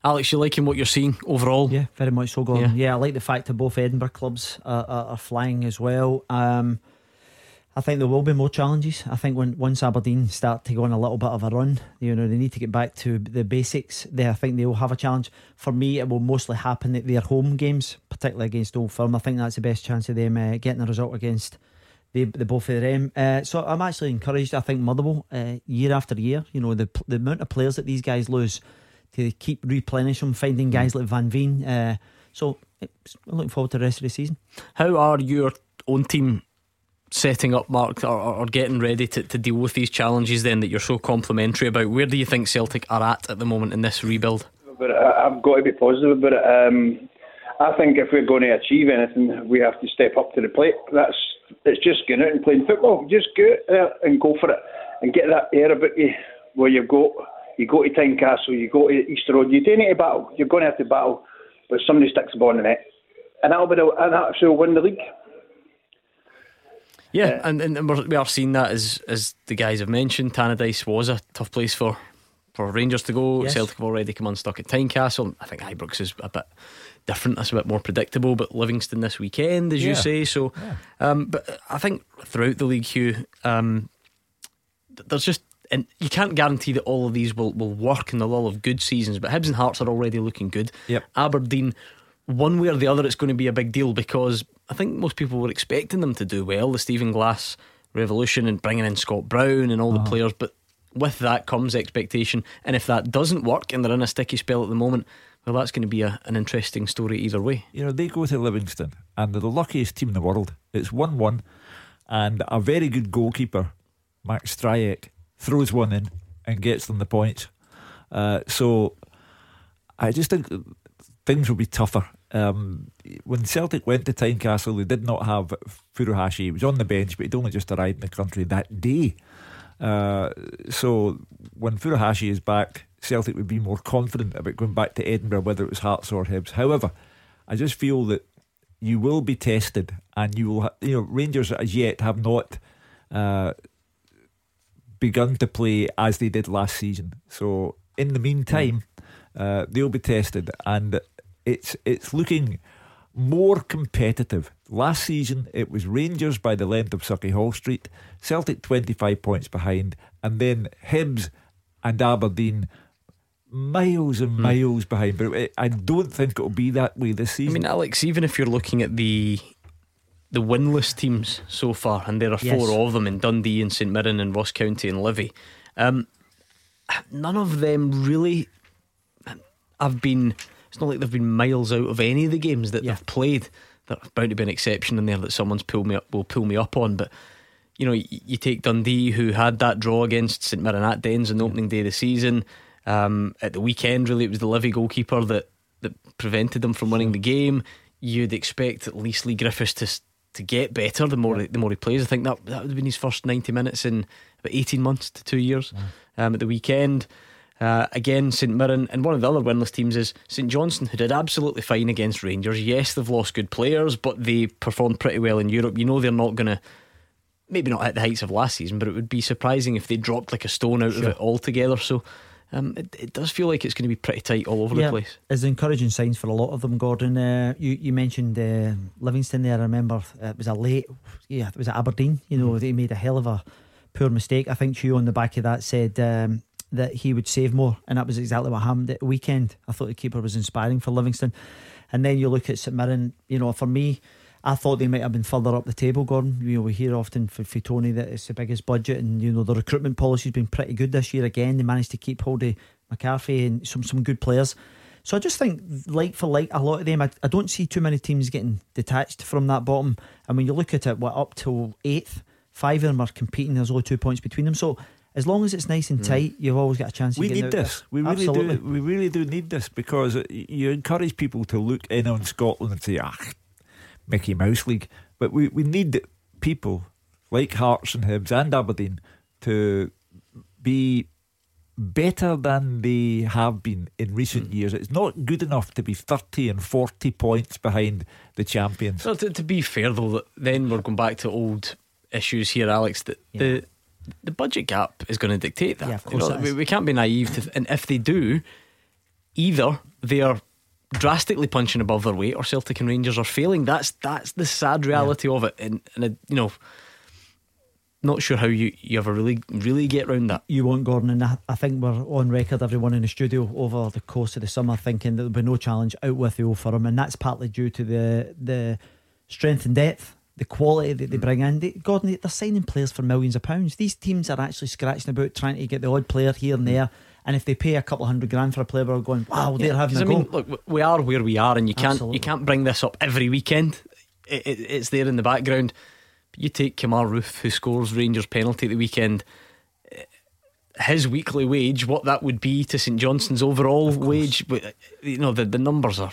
Alex, you liking what you're seeing overall? Yeah, very much so, Gordon. Yeah, yeah I like the fact that both Edinburgh clubs are, are, are flying as well. Um, I think there will be more challenges. I think when once Aberdeen start to go on a little bit of a run, you know, they need to get back to the basics. There, I think they will have a challenge. For me, it will mostly happen at their home games, particularly against Old Firm. I think that's the best chance of them uh, getting a result against the, the both of them. Uh, so I'm actually encouraged. I think Motherwell, uh, year after year, you know, the the amount of players that these guys lose to keep replenishing, finding guys like Van Veen. Uh, so I'm looking forward to the rest of the season. How are your own team setting up, Mark, or, or getting ready to, to deal with these challenges then that you're so complimentary about? Where do you think Celtic are at at the moment in this rebuild? But I've got to be positive about it. Um, I think if we're going to achieve anything, we have to step up to the plate. That's it's just going out and playing football. Just go out and go for it and get that air about you where you've got you go to Tynecastle, you go to Easter Road, you do need to battle. You're going to have to battle, but somebody sticks the ball in the net, and that'll be the, and that will win the league. Yeah, uh, and, and we're, we are seeing that as as the guys have mentioned. Tannadice was a tough place for for Rangers to go. Yes. Celtic have already come unstuck at Tynecastle. I think Ibrox is a bit different. That's a bit more predictable. But Livingston this weekend, as yeah. you say. So, yeah. um, but I think throughout the league, Hugh, um, there's just and you can't guarantee that all of these will, will work in the lull of good seasons, but Hibs and Hearts are already looking good. Yep. Aberdeen, one way or the other, it's going to be a big deal because I think most people were expecting them to do well. The Stephen Glass revolution and bringing in Scott Brown and all the uh-huh. players, but with that comes expectation. And if that doesn't work and they're in a sticky spell at the moment, well, that's going to be a, an interesting story either way. You know, they go to Livingston and they're the luckiest team in the world. It's 1 1 and a very good goalkeeper, Max Stryjek throws one in and gets them the points. Uh, so I just think things will be tougher. Um, when Celtic went to Tynecastle, they did not have Furuhashi. He was on the bench, but he'd only just arrived in the country that day. Uh, so when Furuhashi is back, Celtic would be more confident about going back to Edinburgh, whether it was Hearts or Hibs. However, I just feel that you will be tested, and you will. Ha- you know, Rangers as yet have not uh, begun to play as they did last season. So in the meantime, uh, they'll be tested, and it's it's looking more competitive. Last season, it was Rangers by the length of Sauchiehall Street, Celtic 25 points behind, and then Hibs and Aberdeen miles and hmm. miles mm. behind. But I don't think it'll be that way this season. I mean, Alex, even if you're looking at the the winless teams so far, and there are yes. four of them in Dundee and St Mirren and Ross County and Livy. Um, none of them really have been. It's not like they've been miles out of any of the games that yeah. they've played. There's bound to be an exception in there that someone's pull me up will pull me up on, but. You know, you take Dundee, who had that draw against St Mirren at Dens on the opening day of the season. Um, at the weekend, really, it was the Livy goalkeeper that, that prevented them from winning the game. You'd expect at least Leigh Griffiths to to get better the more yeah. the more he plays. I think that that would have been his first ninety minutes in about eighteen months to two years. Yeah. Um, at the weekend, uh, again St Mirren and one of the other winless teams is St Johnstone, who did absolutely fine against Rangers. Yes, they've lost good players, but they performed pretty well in Europe. You know they're not going to. Maybe not at the heights of last season, but it would be surprising if they dropped like a stone out sure. of it altogether. So um, it, it, does feel like it's going to be pretty tight all over yeah, the place. It's encouraging signs for a lot of them, Gordon. Uh, you you mentioned uh, Livingston there. I remember it was a late, yeah, it was at Aberdeen. You know, mm. they made a hell of a poor mistake. I think Hugh on the back of that said um, that he would save more, and that was exactly what happened at the weekend. I thought the keeper was inspiring for Livingston. And then you look at St Mirren, you know, for me, I thought they might have been further up the table, Gordon. You know, we hear often for, for Tony that it's the biggest budget, and you know the recruitment policy's been pretty good this year. Again, they managed to keep hold of McCarthy and some some good players. So I just think, like for like, a lot of them, I, I don't see too many teams getting detached from that bottom. And when you look at it, what up to eighth, five of them are competing. There's only two points between them. So as long as it's nice and tight, you've always got a chance. We need this. We really Absolutely. do. We really do need this because you encourage people to look in on Scotland and say, "Ah, Mickey Mouse League," but we, we need people like Hearts and Hibs and Aberdeen to be better than they have been in recent hmm. years. It's not good enough to be thirty and forty points behind the champions. So to, to be fair though, then we're going back to old issues here, Alex. That the the budget gap is going to dictate that. Yeah, of You course know, we, we can't be naive. To, and if they do, either they are drastically punching above their weight, or Celtic and Rangers are failing. That's that's the sad reality of it. And, and you know, not sure how you, you ever really really get around that. You won't, Gordon, and I, I think we're on record, everyone in the studio, over the course of the summer, thinking that there'll be no challenge out with the Old Firm, and that's partly due to the the strength and depth, the quality that they mm. bring in. They, Gordon, they're signing players for millions of pounds. These teams are actually scratching about trying to get the odd player here and mm. there, and if they pay a couple of hundred grand for a player, we're going, wow, they're Yeah, having 'cause a I go. mean, look, we are where we are, and you can't Absolutely. you can't bring this up every weekend. It, it, it's there in the background. But you take Kemar Roofe, who scores Rangers penalty at the weekend. His weekly wage, what that would be to St Johnstone's overall wage, but, you know the, the numbers are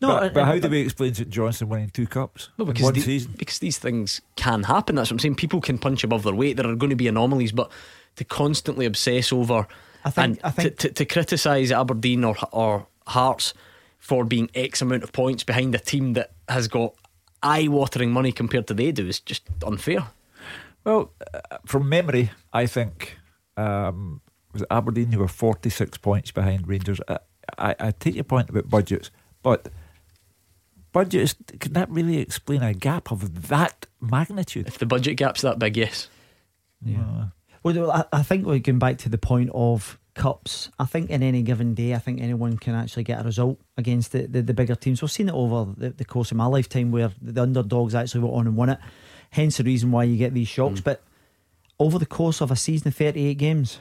No, but, but how do we explain St Johnstone winning two cups No, in because one the- season? because these things can happen. That's what I'm saying. People can punch above their weight. There are going to be anomalies, but to constantly obsess over I think- and I think- to, to, to criticise Aberdeen or or Hearts for being X amount of points behind a team that has got eye-watering money compared to they do is just unfair. Well, uh, from memory, I think um, was it Aberdeen who were forty six points behind Rangers. I, I, I take your point about budgets, but budgets can that really explain a gap of that magnitude? If the budget gap's that big, yes. Yeah. Well, I, I think we're going back to the point of cups. I think in any given day, I think anyone can actually get a result against the, the, the bigger teams. We've seen it over the, the course of my lifetime where the underdogs actually went on and won it. Hence the reason why you get these shocks. But over the course of a season of 38 games,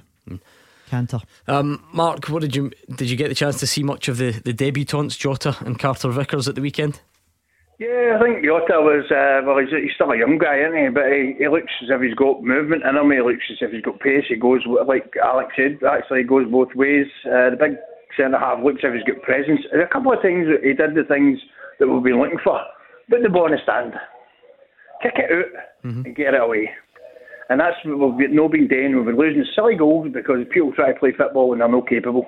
canter. Um, Mark, what did you did you get the chance to see much of the the debutants Jota and Carter Vickers at the weekend? Yeah, I think Jota was, uh, well, he's, he's still a young guy, isn't he? But he, he looks as if he's got movement in him. He looks as if he's got pace. He goes, like Alex said, actually, he goes both ways. Uh, the big centre half looks as if he's got presence. There's a couple of things that he did, the things that we've been looking for. Put the ball in the stand, kick it out, and get it away. And that's what we've not been doing. We've been losing silly goals because people try to play football and they're not capable.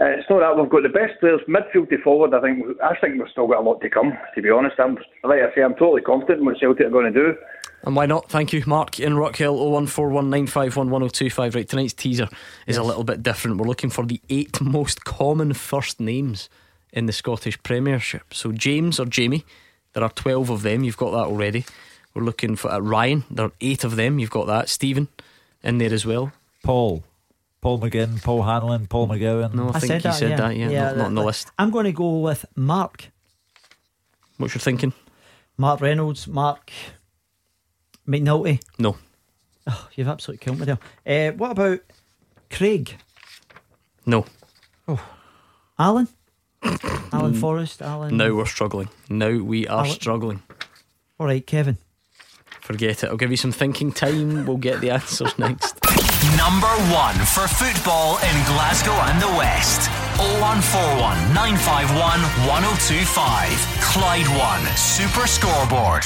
Uh, it's not that we've got the best players midfield to forward. I think I think we've still got a lot to come. To be honest, I'm like I say, I'm totally confident in what Celtic are going to do. And why not? Thank you, Mark in Rockhill 01419511025. Right, tonight's teaser is a little bit different. We're looking for the eight most common first names in the Scottish Premiership. So, James or Jamie, there are 12 of them. You've got that already. We're looking for uh, Ryan, there are eight of them. You've got that. Stephen in there as well. Paul, Paul McGinn, Paul Hanlon, Paul McGowan. No, I, think you said that, yeah, not, not on the list. I'm going to go with Mark. What's your thinking? Mark Reynolds, Mark McNulty. No. Oh, you've absolutely killed me there. Uh, what about Craig? No. Oh. Alan? Alan. Forrest? Alan? Now we're struggling. Now we are Alan- struggling. All right, Kevin. Forget it. I'll give you some thinking time. We'll get the answers next. Number one for football in Glasgow and the West. 0141 951 1025. Clyde One Super Scoreboard.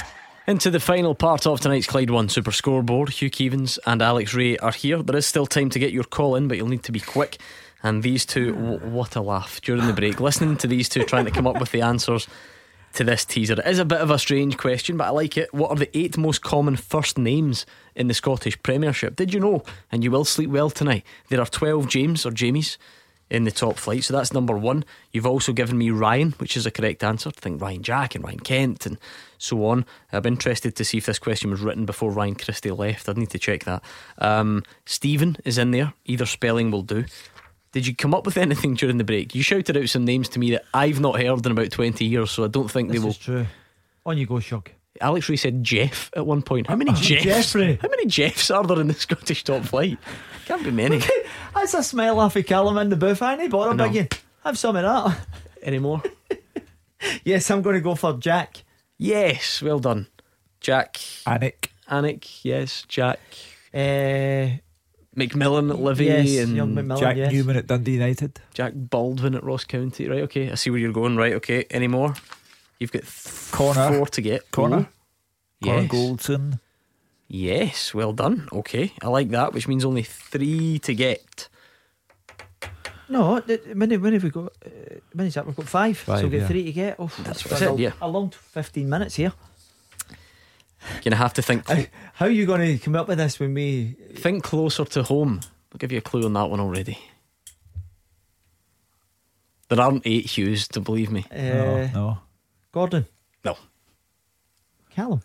Into the final part of tonight's Clyde One Super Scoreboard. Hugh Keevins and Alex Rae are here. There is still time to get your call in, but you'll need to be quick. And these two, w- what a laugh during the break. Listening to these two trying to come up with the answers to this teaser. It is a bit of a strange question, but I like it. What are the eight most common first names in the Scottish Premiership? Did you know? And you will sleep well tonight. There are 12 James or Jamies in the top flight, so that's number one. You've also given me Ryan, which is a correct answer. I think Ryan Jack and Ryan Kent and so on. I'm interested to see if this question was written before Ryan Christie left. I'd need to check that. Um, Stephen is in there. Either spelling will do. Did you come up with anything during the break? You shouted out some names to me that I've not heard in about 20 years, so I don't think This they will. is true. On you go, Shug. Alex Rae said Jeff at one point. How many Oh, Jeffs? Jeffrey. How many Jeffs are there in the Scottish top flight? Can't be many. That's a smile off of Callum in the booth, ain't he? Bottom again. Have some of that. Anymore? yes, I'm going to go for Jack. Yes, well done. Jack. Anik. Anik, yes, Jack. Uh, McMillan at Livy Yes, and young McMillan, Jack yes. Newman at Dundee United. Jack Baldwin at Ross County. Right, okay. I see where you're going. Right, okay. Any more? You've got th- Connor. four to get. Corner. Ooh. Connor Yes. Goldson. Yes, well done. Okay, I like that, which means only three to get. No, th- many, many have we got? Uh, many is that? We've got five. so we've got yeah. three to get. Oh, That's what it's I a- said, yeah. A long 15 minutes here. You're Gonna have to think. How, how are you going to come up with this when we. Think closer to home. I'll give you a clue on that one already. There aren't eight Hughes, to believe me. Uh, no. Gordon? No. Callum?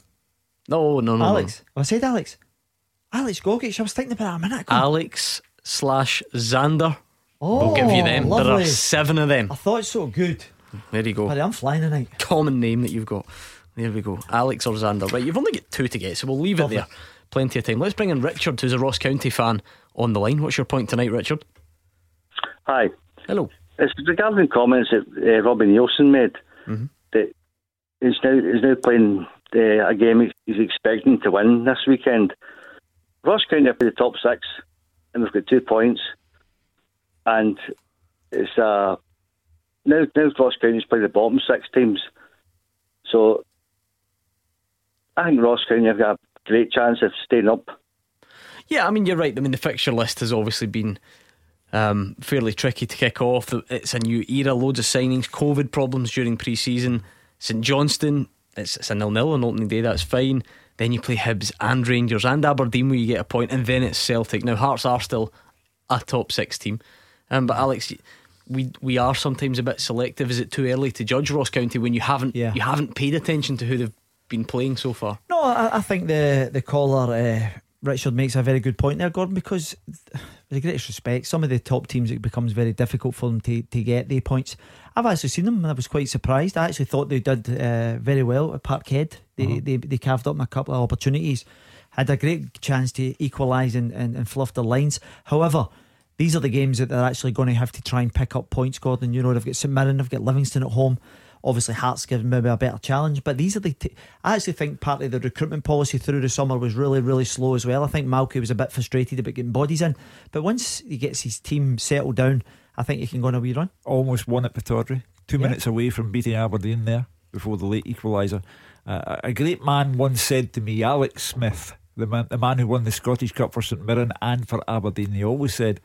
No, no, no. Alex? Oh, I said Alex. Alex Gogic. I was thinking about that a minute ago. Alex slash Xander. Oh, we'll give you them. There are seven of them. I thought so good. There you go. Buddy, I'm flying tonight. Common name that you've got. There we go. Alex or Xander. Right, you've only got two to get, so we'll leave Lovely. it there. Plenty of time. Let's bring in Richard, who's a Ross County fan, on the line. What's your point tonight, Richard? Hi. Hello. It's regarding comments that uh, Robbie Neilson made Mhm. He's now he's now playing uh, a game he's- expecting to win this weekend. Ross County are the top six, and we've got two points, and it's uh now now Ross County's playing the bottom six teams, so I think Ross County have got a great chance of staying up. Yeah, I mean, you're right. I mean, the fixture list has obviously been um, fairly tricky to kick off. It's a new era, loads of signings, COVID problems during pre season. St Johnstone, it's, it's a nil nil on opening day, that's fine. Then you play Hibs and Rangers and Aberdeen where you get a point, and then it's Celtic. Now, Hearts are still a top six team. Um, but Alex, we we are sometimes a bit selective. Is it too early to judge Ross County when you haven't Yeah. you haven't paid attention to who they've been playing so far? No, I, I think the the caller uh, Richard makes a very good point there, Gordon. Because with the greatest respect, some of the top teams it becomes very difficult for them to, to get the points. I've actually seen them and I was quite surprised. I actually thought they did uh, very well at Parkhead. They, they they carved up in a couple of opportunities, had a great chance to equalise and, and, and fluff the lines. However. These are the games that they're actually going to have to try and pick up points, Gordon. You know, they've got St Mirren, they've got Livingston at home. Obviously, Hearts give maybe a better challenge, but these are the. T- I actually think part of the recruitment policy through the summer was really, really slow as well. I think Malky was a bit frustrated about getting bodies in, but once he gets his team settled down, I think he can go on a wee run. Almost won at Pittodrie. Two Yeah. minutes away from beating Aberdeen there before the late equaliser. Uh, a great man once said to me, Alex Smith, the man, the man who won the Scottish Cup for St Mirren and for Aberdeen, he always said,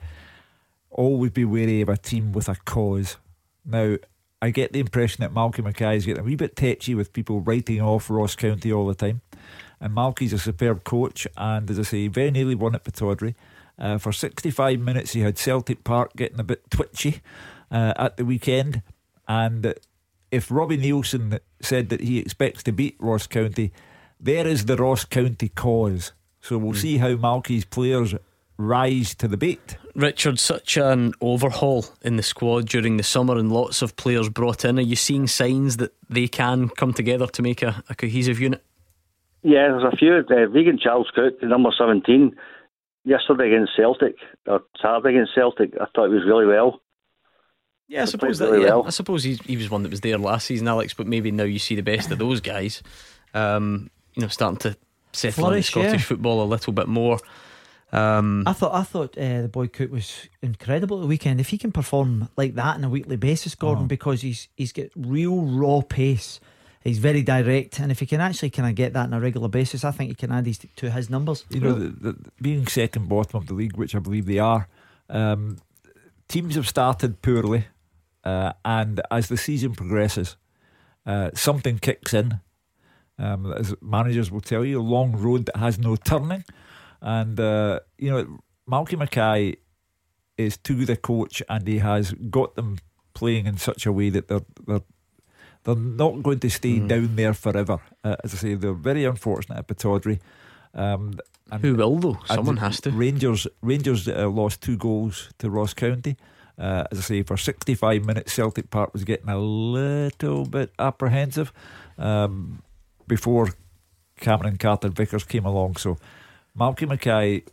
always be wary of a team with a cause. Now, I get the impression that Malky Mackay is getting a wee bit tetchy with people writing off Ross County all the time. And Malky's a superb coach, and as I say, very nearly won at Pittodrie. Uh, for 65 minutes, he had Celtic Park getting a bit twitchy uh, at the weekend. And if Robbie Neilson said that he expects to beat Ross County, there is the Ross County cause. So we'll see how Malky's players rise to the bait. Richard, such an overhaul in the squad during the summer and lots of players brought in. Are you seeing signs that they can come together to make a, a cohesive unit? Yeah, there's a few. Uh, Regan Charles Cook, the number 17, yesterday against Celtic, or Saturday against Celtic, I thought he was really well. Yeah, I suppose that. really yeah, well. I suppose he, he was one that was there last season, Alex. But maybe now you see the best of those guys. Um, you know, starting to settle in Scottish yeah. football a little bit more. Um, I thought I thought uh, the boy Cook was incredible at the weekend. If he can perform like that on a weekly basis, Gordon, because he's he's got real raw pace. He's very direct, and if he can actually kind of get that on a regular basis, I think he can add these to his numbers. You know, the, the, being second bottom of the league, which I believe they are, um, teams have started poorly, uh, and as the season progresses, uh, something kicks in. Um, as managers will tell you, a long road that has no turning, and uh, you know, Malky Mackay is to the coach, and he has got them playing in such a way that they're they're they're not going to stay down there forever. Uh, as I say, they're very unfortunate at Pittodrie. Um, and Who will though? Someone has to. Rangers Rangers uh, lost two goals to Ross County. Uh, as I say, for 65 minutes, Celtic Park was getting a little bit apprehensive um, before Cameron Carter Vickers came along. So Malky Mackay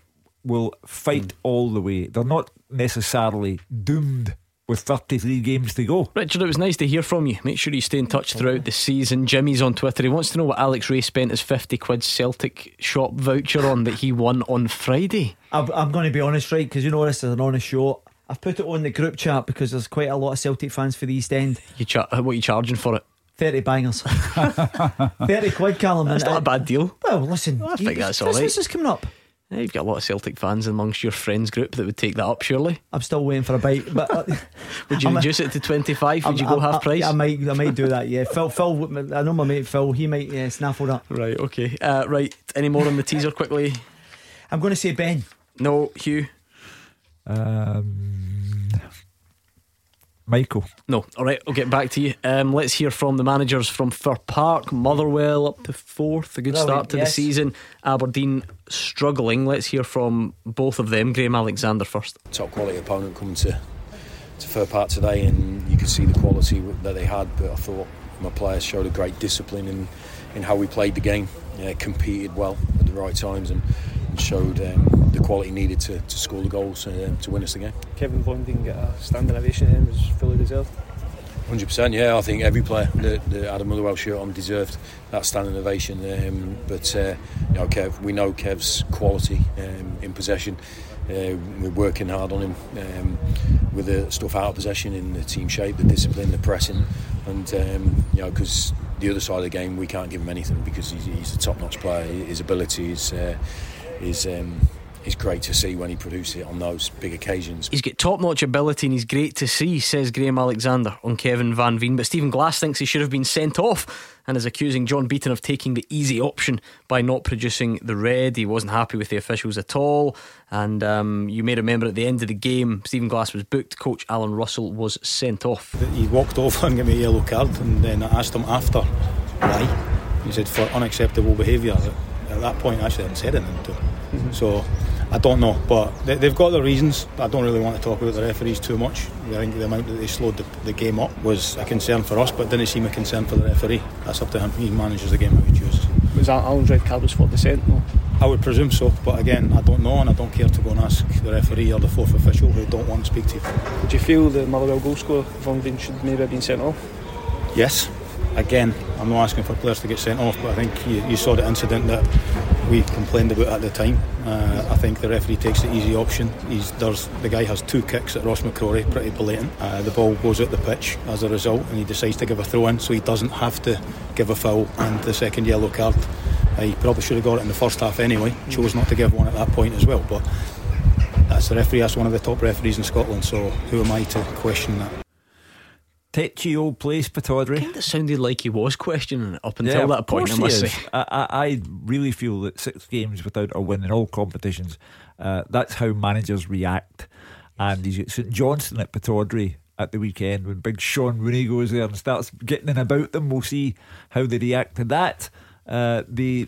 will fight hmm. all the way. They're not necessarily doomed with 33 games to go. Richard, it was nice to hear from you. Make sure you stay in touch throughout the season. Jimmy's on Twitter. He wants to know what Alex Rae spent his 50 quid Celtic shop voucher on that he won on Friday. I'm, I'm going to be honest, right? Because you know this is an honest show. I've put it on the group chat because there's quite a lot of Celtic fans for the East End. You char- what are you charging for it? 30 bangers. 30 quid, Callum. That's and not a bad deal. Well, listen, I think you- that's all right. Christmas is coming up. Yeah, you've got a lot of Celtic fans amongst your friends group that would take that up, surely. I'm still waiting for a bite, but uh, Would you I'm a- reduce it to 25? Would you go I'm- half I- price? I, might, I might do that. Yeah, Phil, Phil. I know my mate Phil. He might uh, snaffle that. Right. Okay. Uh, right. Any more on the teaser quickly? I'm going to say Ben. No, Hugh. Um, Michael. No. All right. I'll get back to you. Um, let's hear from the managers from Fir Park, Motherwell up to fourth. A good Brilliant, start to yes. the season. Aberdeen struggling. Let's hear from both of them. Graham Alexander first. top quality opponent coming to to Fir Park today, and you could see the quality that they had. But I thought my players showed a great discipline in in how we played the game, yeah, competed well at the right times, and, and showed um, the quality needed to, to score the goals um, to win us the game. Kevin Vaughan didn't get a standing ovation and it was fully deserved. Hundred percent, yeah. I think every player that, that had a Motherwell shirt on deserved that standing ovation. Um, but uh, you know, Kev, we know Kev's quality um, in possession. Uh, we're working hard on him um, with the stuff out of possession in the team shape, the discipline, the pressing, and um, you know, because the other side of the game, we can't give him anything because he's, he's a top-notch player. His ability is uh, is um, is great to see when he produces it on those big occasions. He's got top notch ability and he's great to see, says Graham Alexander on Kevin Van Veen. But Stephen Glass thinks he should have been sent off and is accusing John Beaton of taking the easy option by not producing the red. He wasn't happy with the officials at all. And um, you may remember at the end of the game, Stephen Glass was booked. Coach Alan Russell was sent off. He walked over and gave me a yellow card, and then I asked him after why. He said for unacceptable behaviour. At that point, I actually hadn't said anything to him. So I don't know, but they, they've got their reasons. I don't really want to talk about the referees too much. I think the amount that they slowed the, the game up was a concern for us, but didn't seem a concern for the referee. That's up to him. He manages the game how he chooses. Was that Alan's red card was for dissent? No. I would presume so, but again, I don't know, and I don't care to go and ask the referee or the fourth official who don't want to speak to you. Would you feel the Motherwell goal scorer Van Veen should maybe have been sent off? Yes. Again, I'm not asking for players to get sent off, but I think you, you saw the incident that we complained about at the time. Uh, I think the referee takes the easy option. He's, there's, the guy has two kicks at Ross McCrorie, pretty blatant. Uh, the ball goes out the pitch as a result, and he decides to give a throw in, so he doesn't have to give a foul and the second yellow card. Uh, he probably should have got it in the first half anyway. Chose not to give one at that point as well, but that's the referee. That's one of the top referees in Scotland. So who am I to question that? Tetchy old place, Pittodrie. It sounded like he was questioning it up until Yeah, that point, I must say. I, I, really feel that six games without a win in all competitions, uh, that's how managers react. And he's got St Johnstone at Pittodrie at the weekend when big Shaun Rooney goes there and starts getting in about them. We'll see how they react to that. Uh, they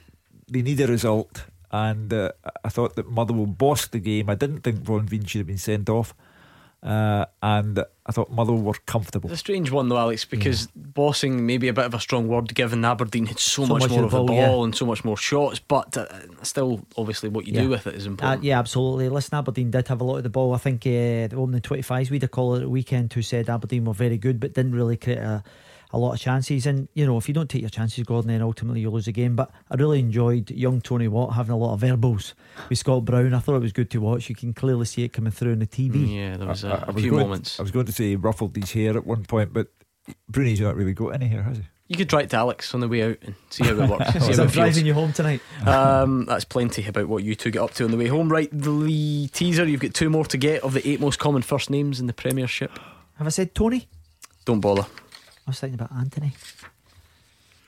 they need a result, and uh, I thought that Motherwell bossed the game. I didn't think Van Veen should have been sent off. Uh, and I thought Motherwell were comfortable. It's a strange one though, Alex, because bossing may be a bit of a strong word given Aberdeen had so, So much, much more of the ball, ball yeah. and so much more shots, but uh, still, obviously, what you Yeah. do with it is Uh, important. yeah, absolutely. Listen, Aberdeen did have a lot of the ball. I think uh, the opening 25s, we had a caller at the weekend who said Aberdeen were very good, but didn't really create a, a lot of chances. And, you know, if you don't take your chances, Gordon, then ultimately you lose the game. But I really enjoyed young Tony Watt having a lot of verbals with Scott Brown. I thought it was good to watch. You can clearly see it coming through on the TV. Yeah, there was I- a, I a was few going- moments. I was going to say he ruffled his hair at one point, but Broony's not really got any hair, has he? You could try it to Alex on the way out and see how it works. see Is how it driving you home tonight? Um, that's plenty about what you two get up to on the way home. Right, the teaser, you've got two more to get of the eight most common first names in the Premiership. Have I said Tony? Don't bother. I was thinking about Anthony.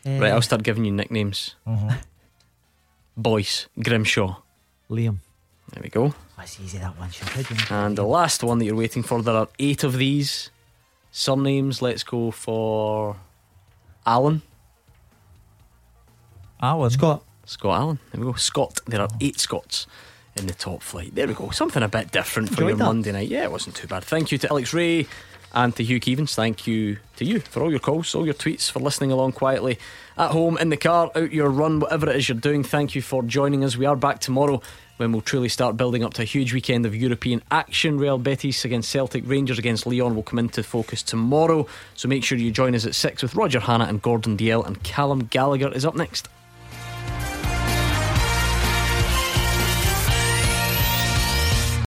Right, Uh, I'll start giving you nicknames. Boyce, Grimshaw. Liam. There we go. That's easy, that one. Should I do? And the last one that you're waiting for, there are eight of these. Surnames, let's go for Allen. Alan. Scott. Scott Allen. There we go. Scott. There are eight Scots in the top flight. There we go. Something a bit different for Enjoyed your that. Monday night. Yeah, it wasn't too bad. Thank you to Alex Rae and to Hugh Keevins. Thank you to you for all your calls, all your tweets, for listening along quietly at home, in the car, out your run, whatever it is you're doing. Thank you for joining us. We are back tomorrow when we'll truly start building up to a huge weekend of European action. Real Betis against Celtic, Rangers against Lyon will come into focus tomorrow. So make sure you join us at 6 with Roger Hannah and Gordon Dalziel, and Callum Gallagher is up next.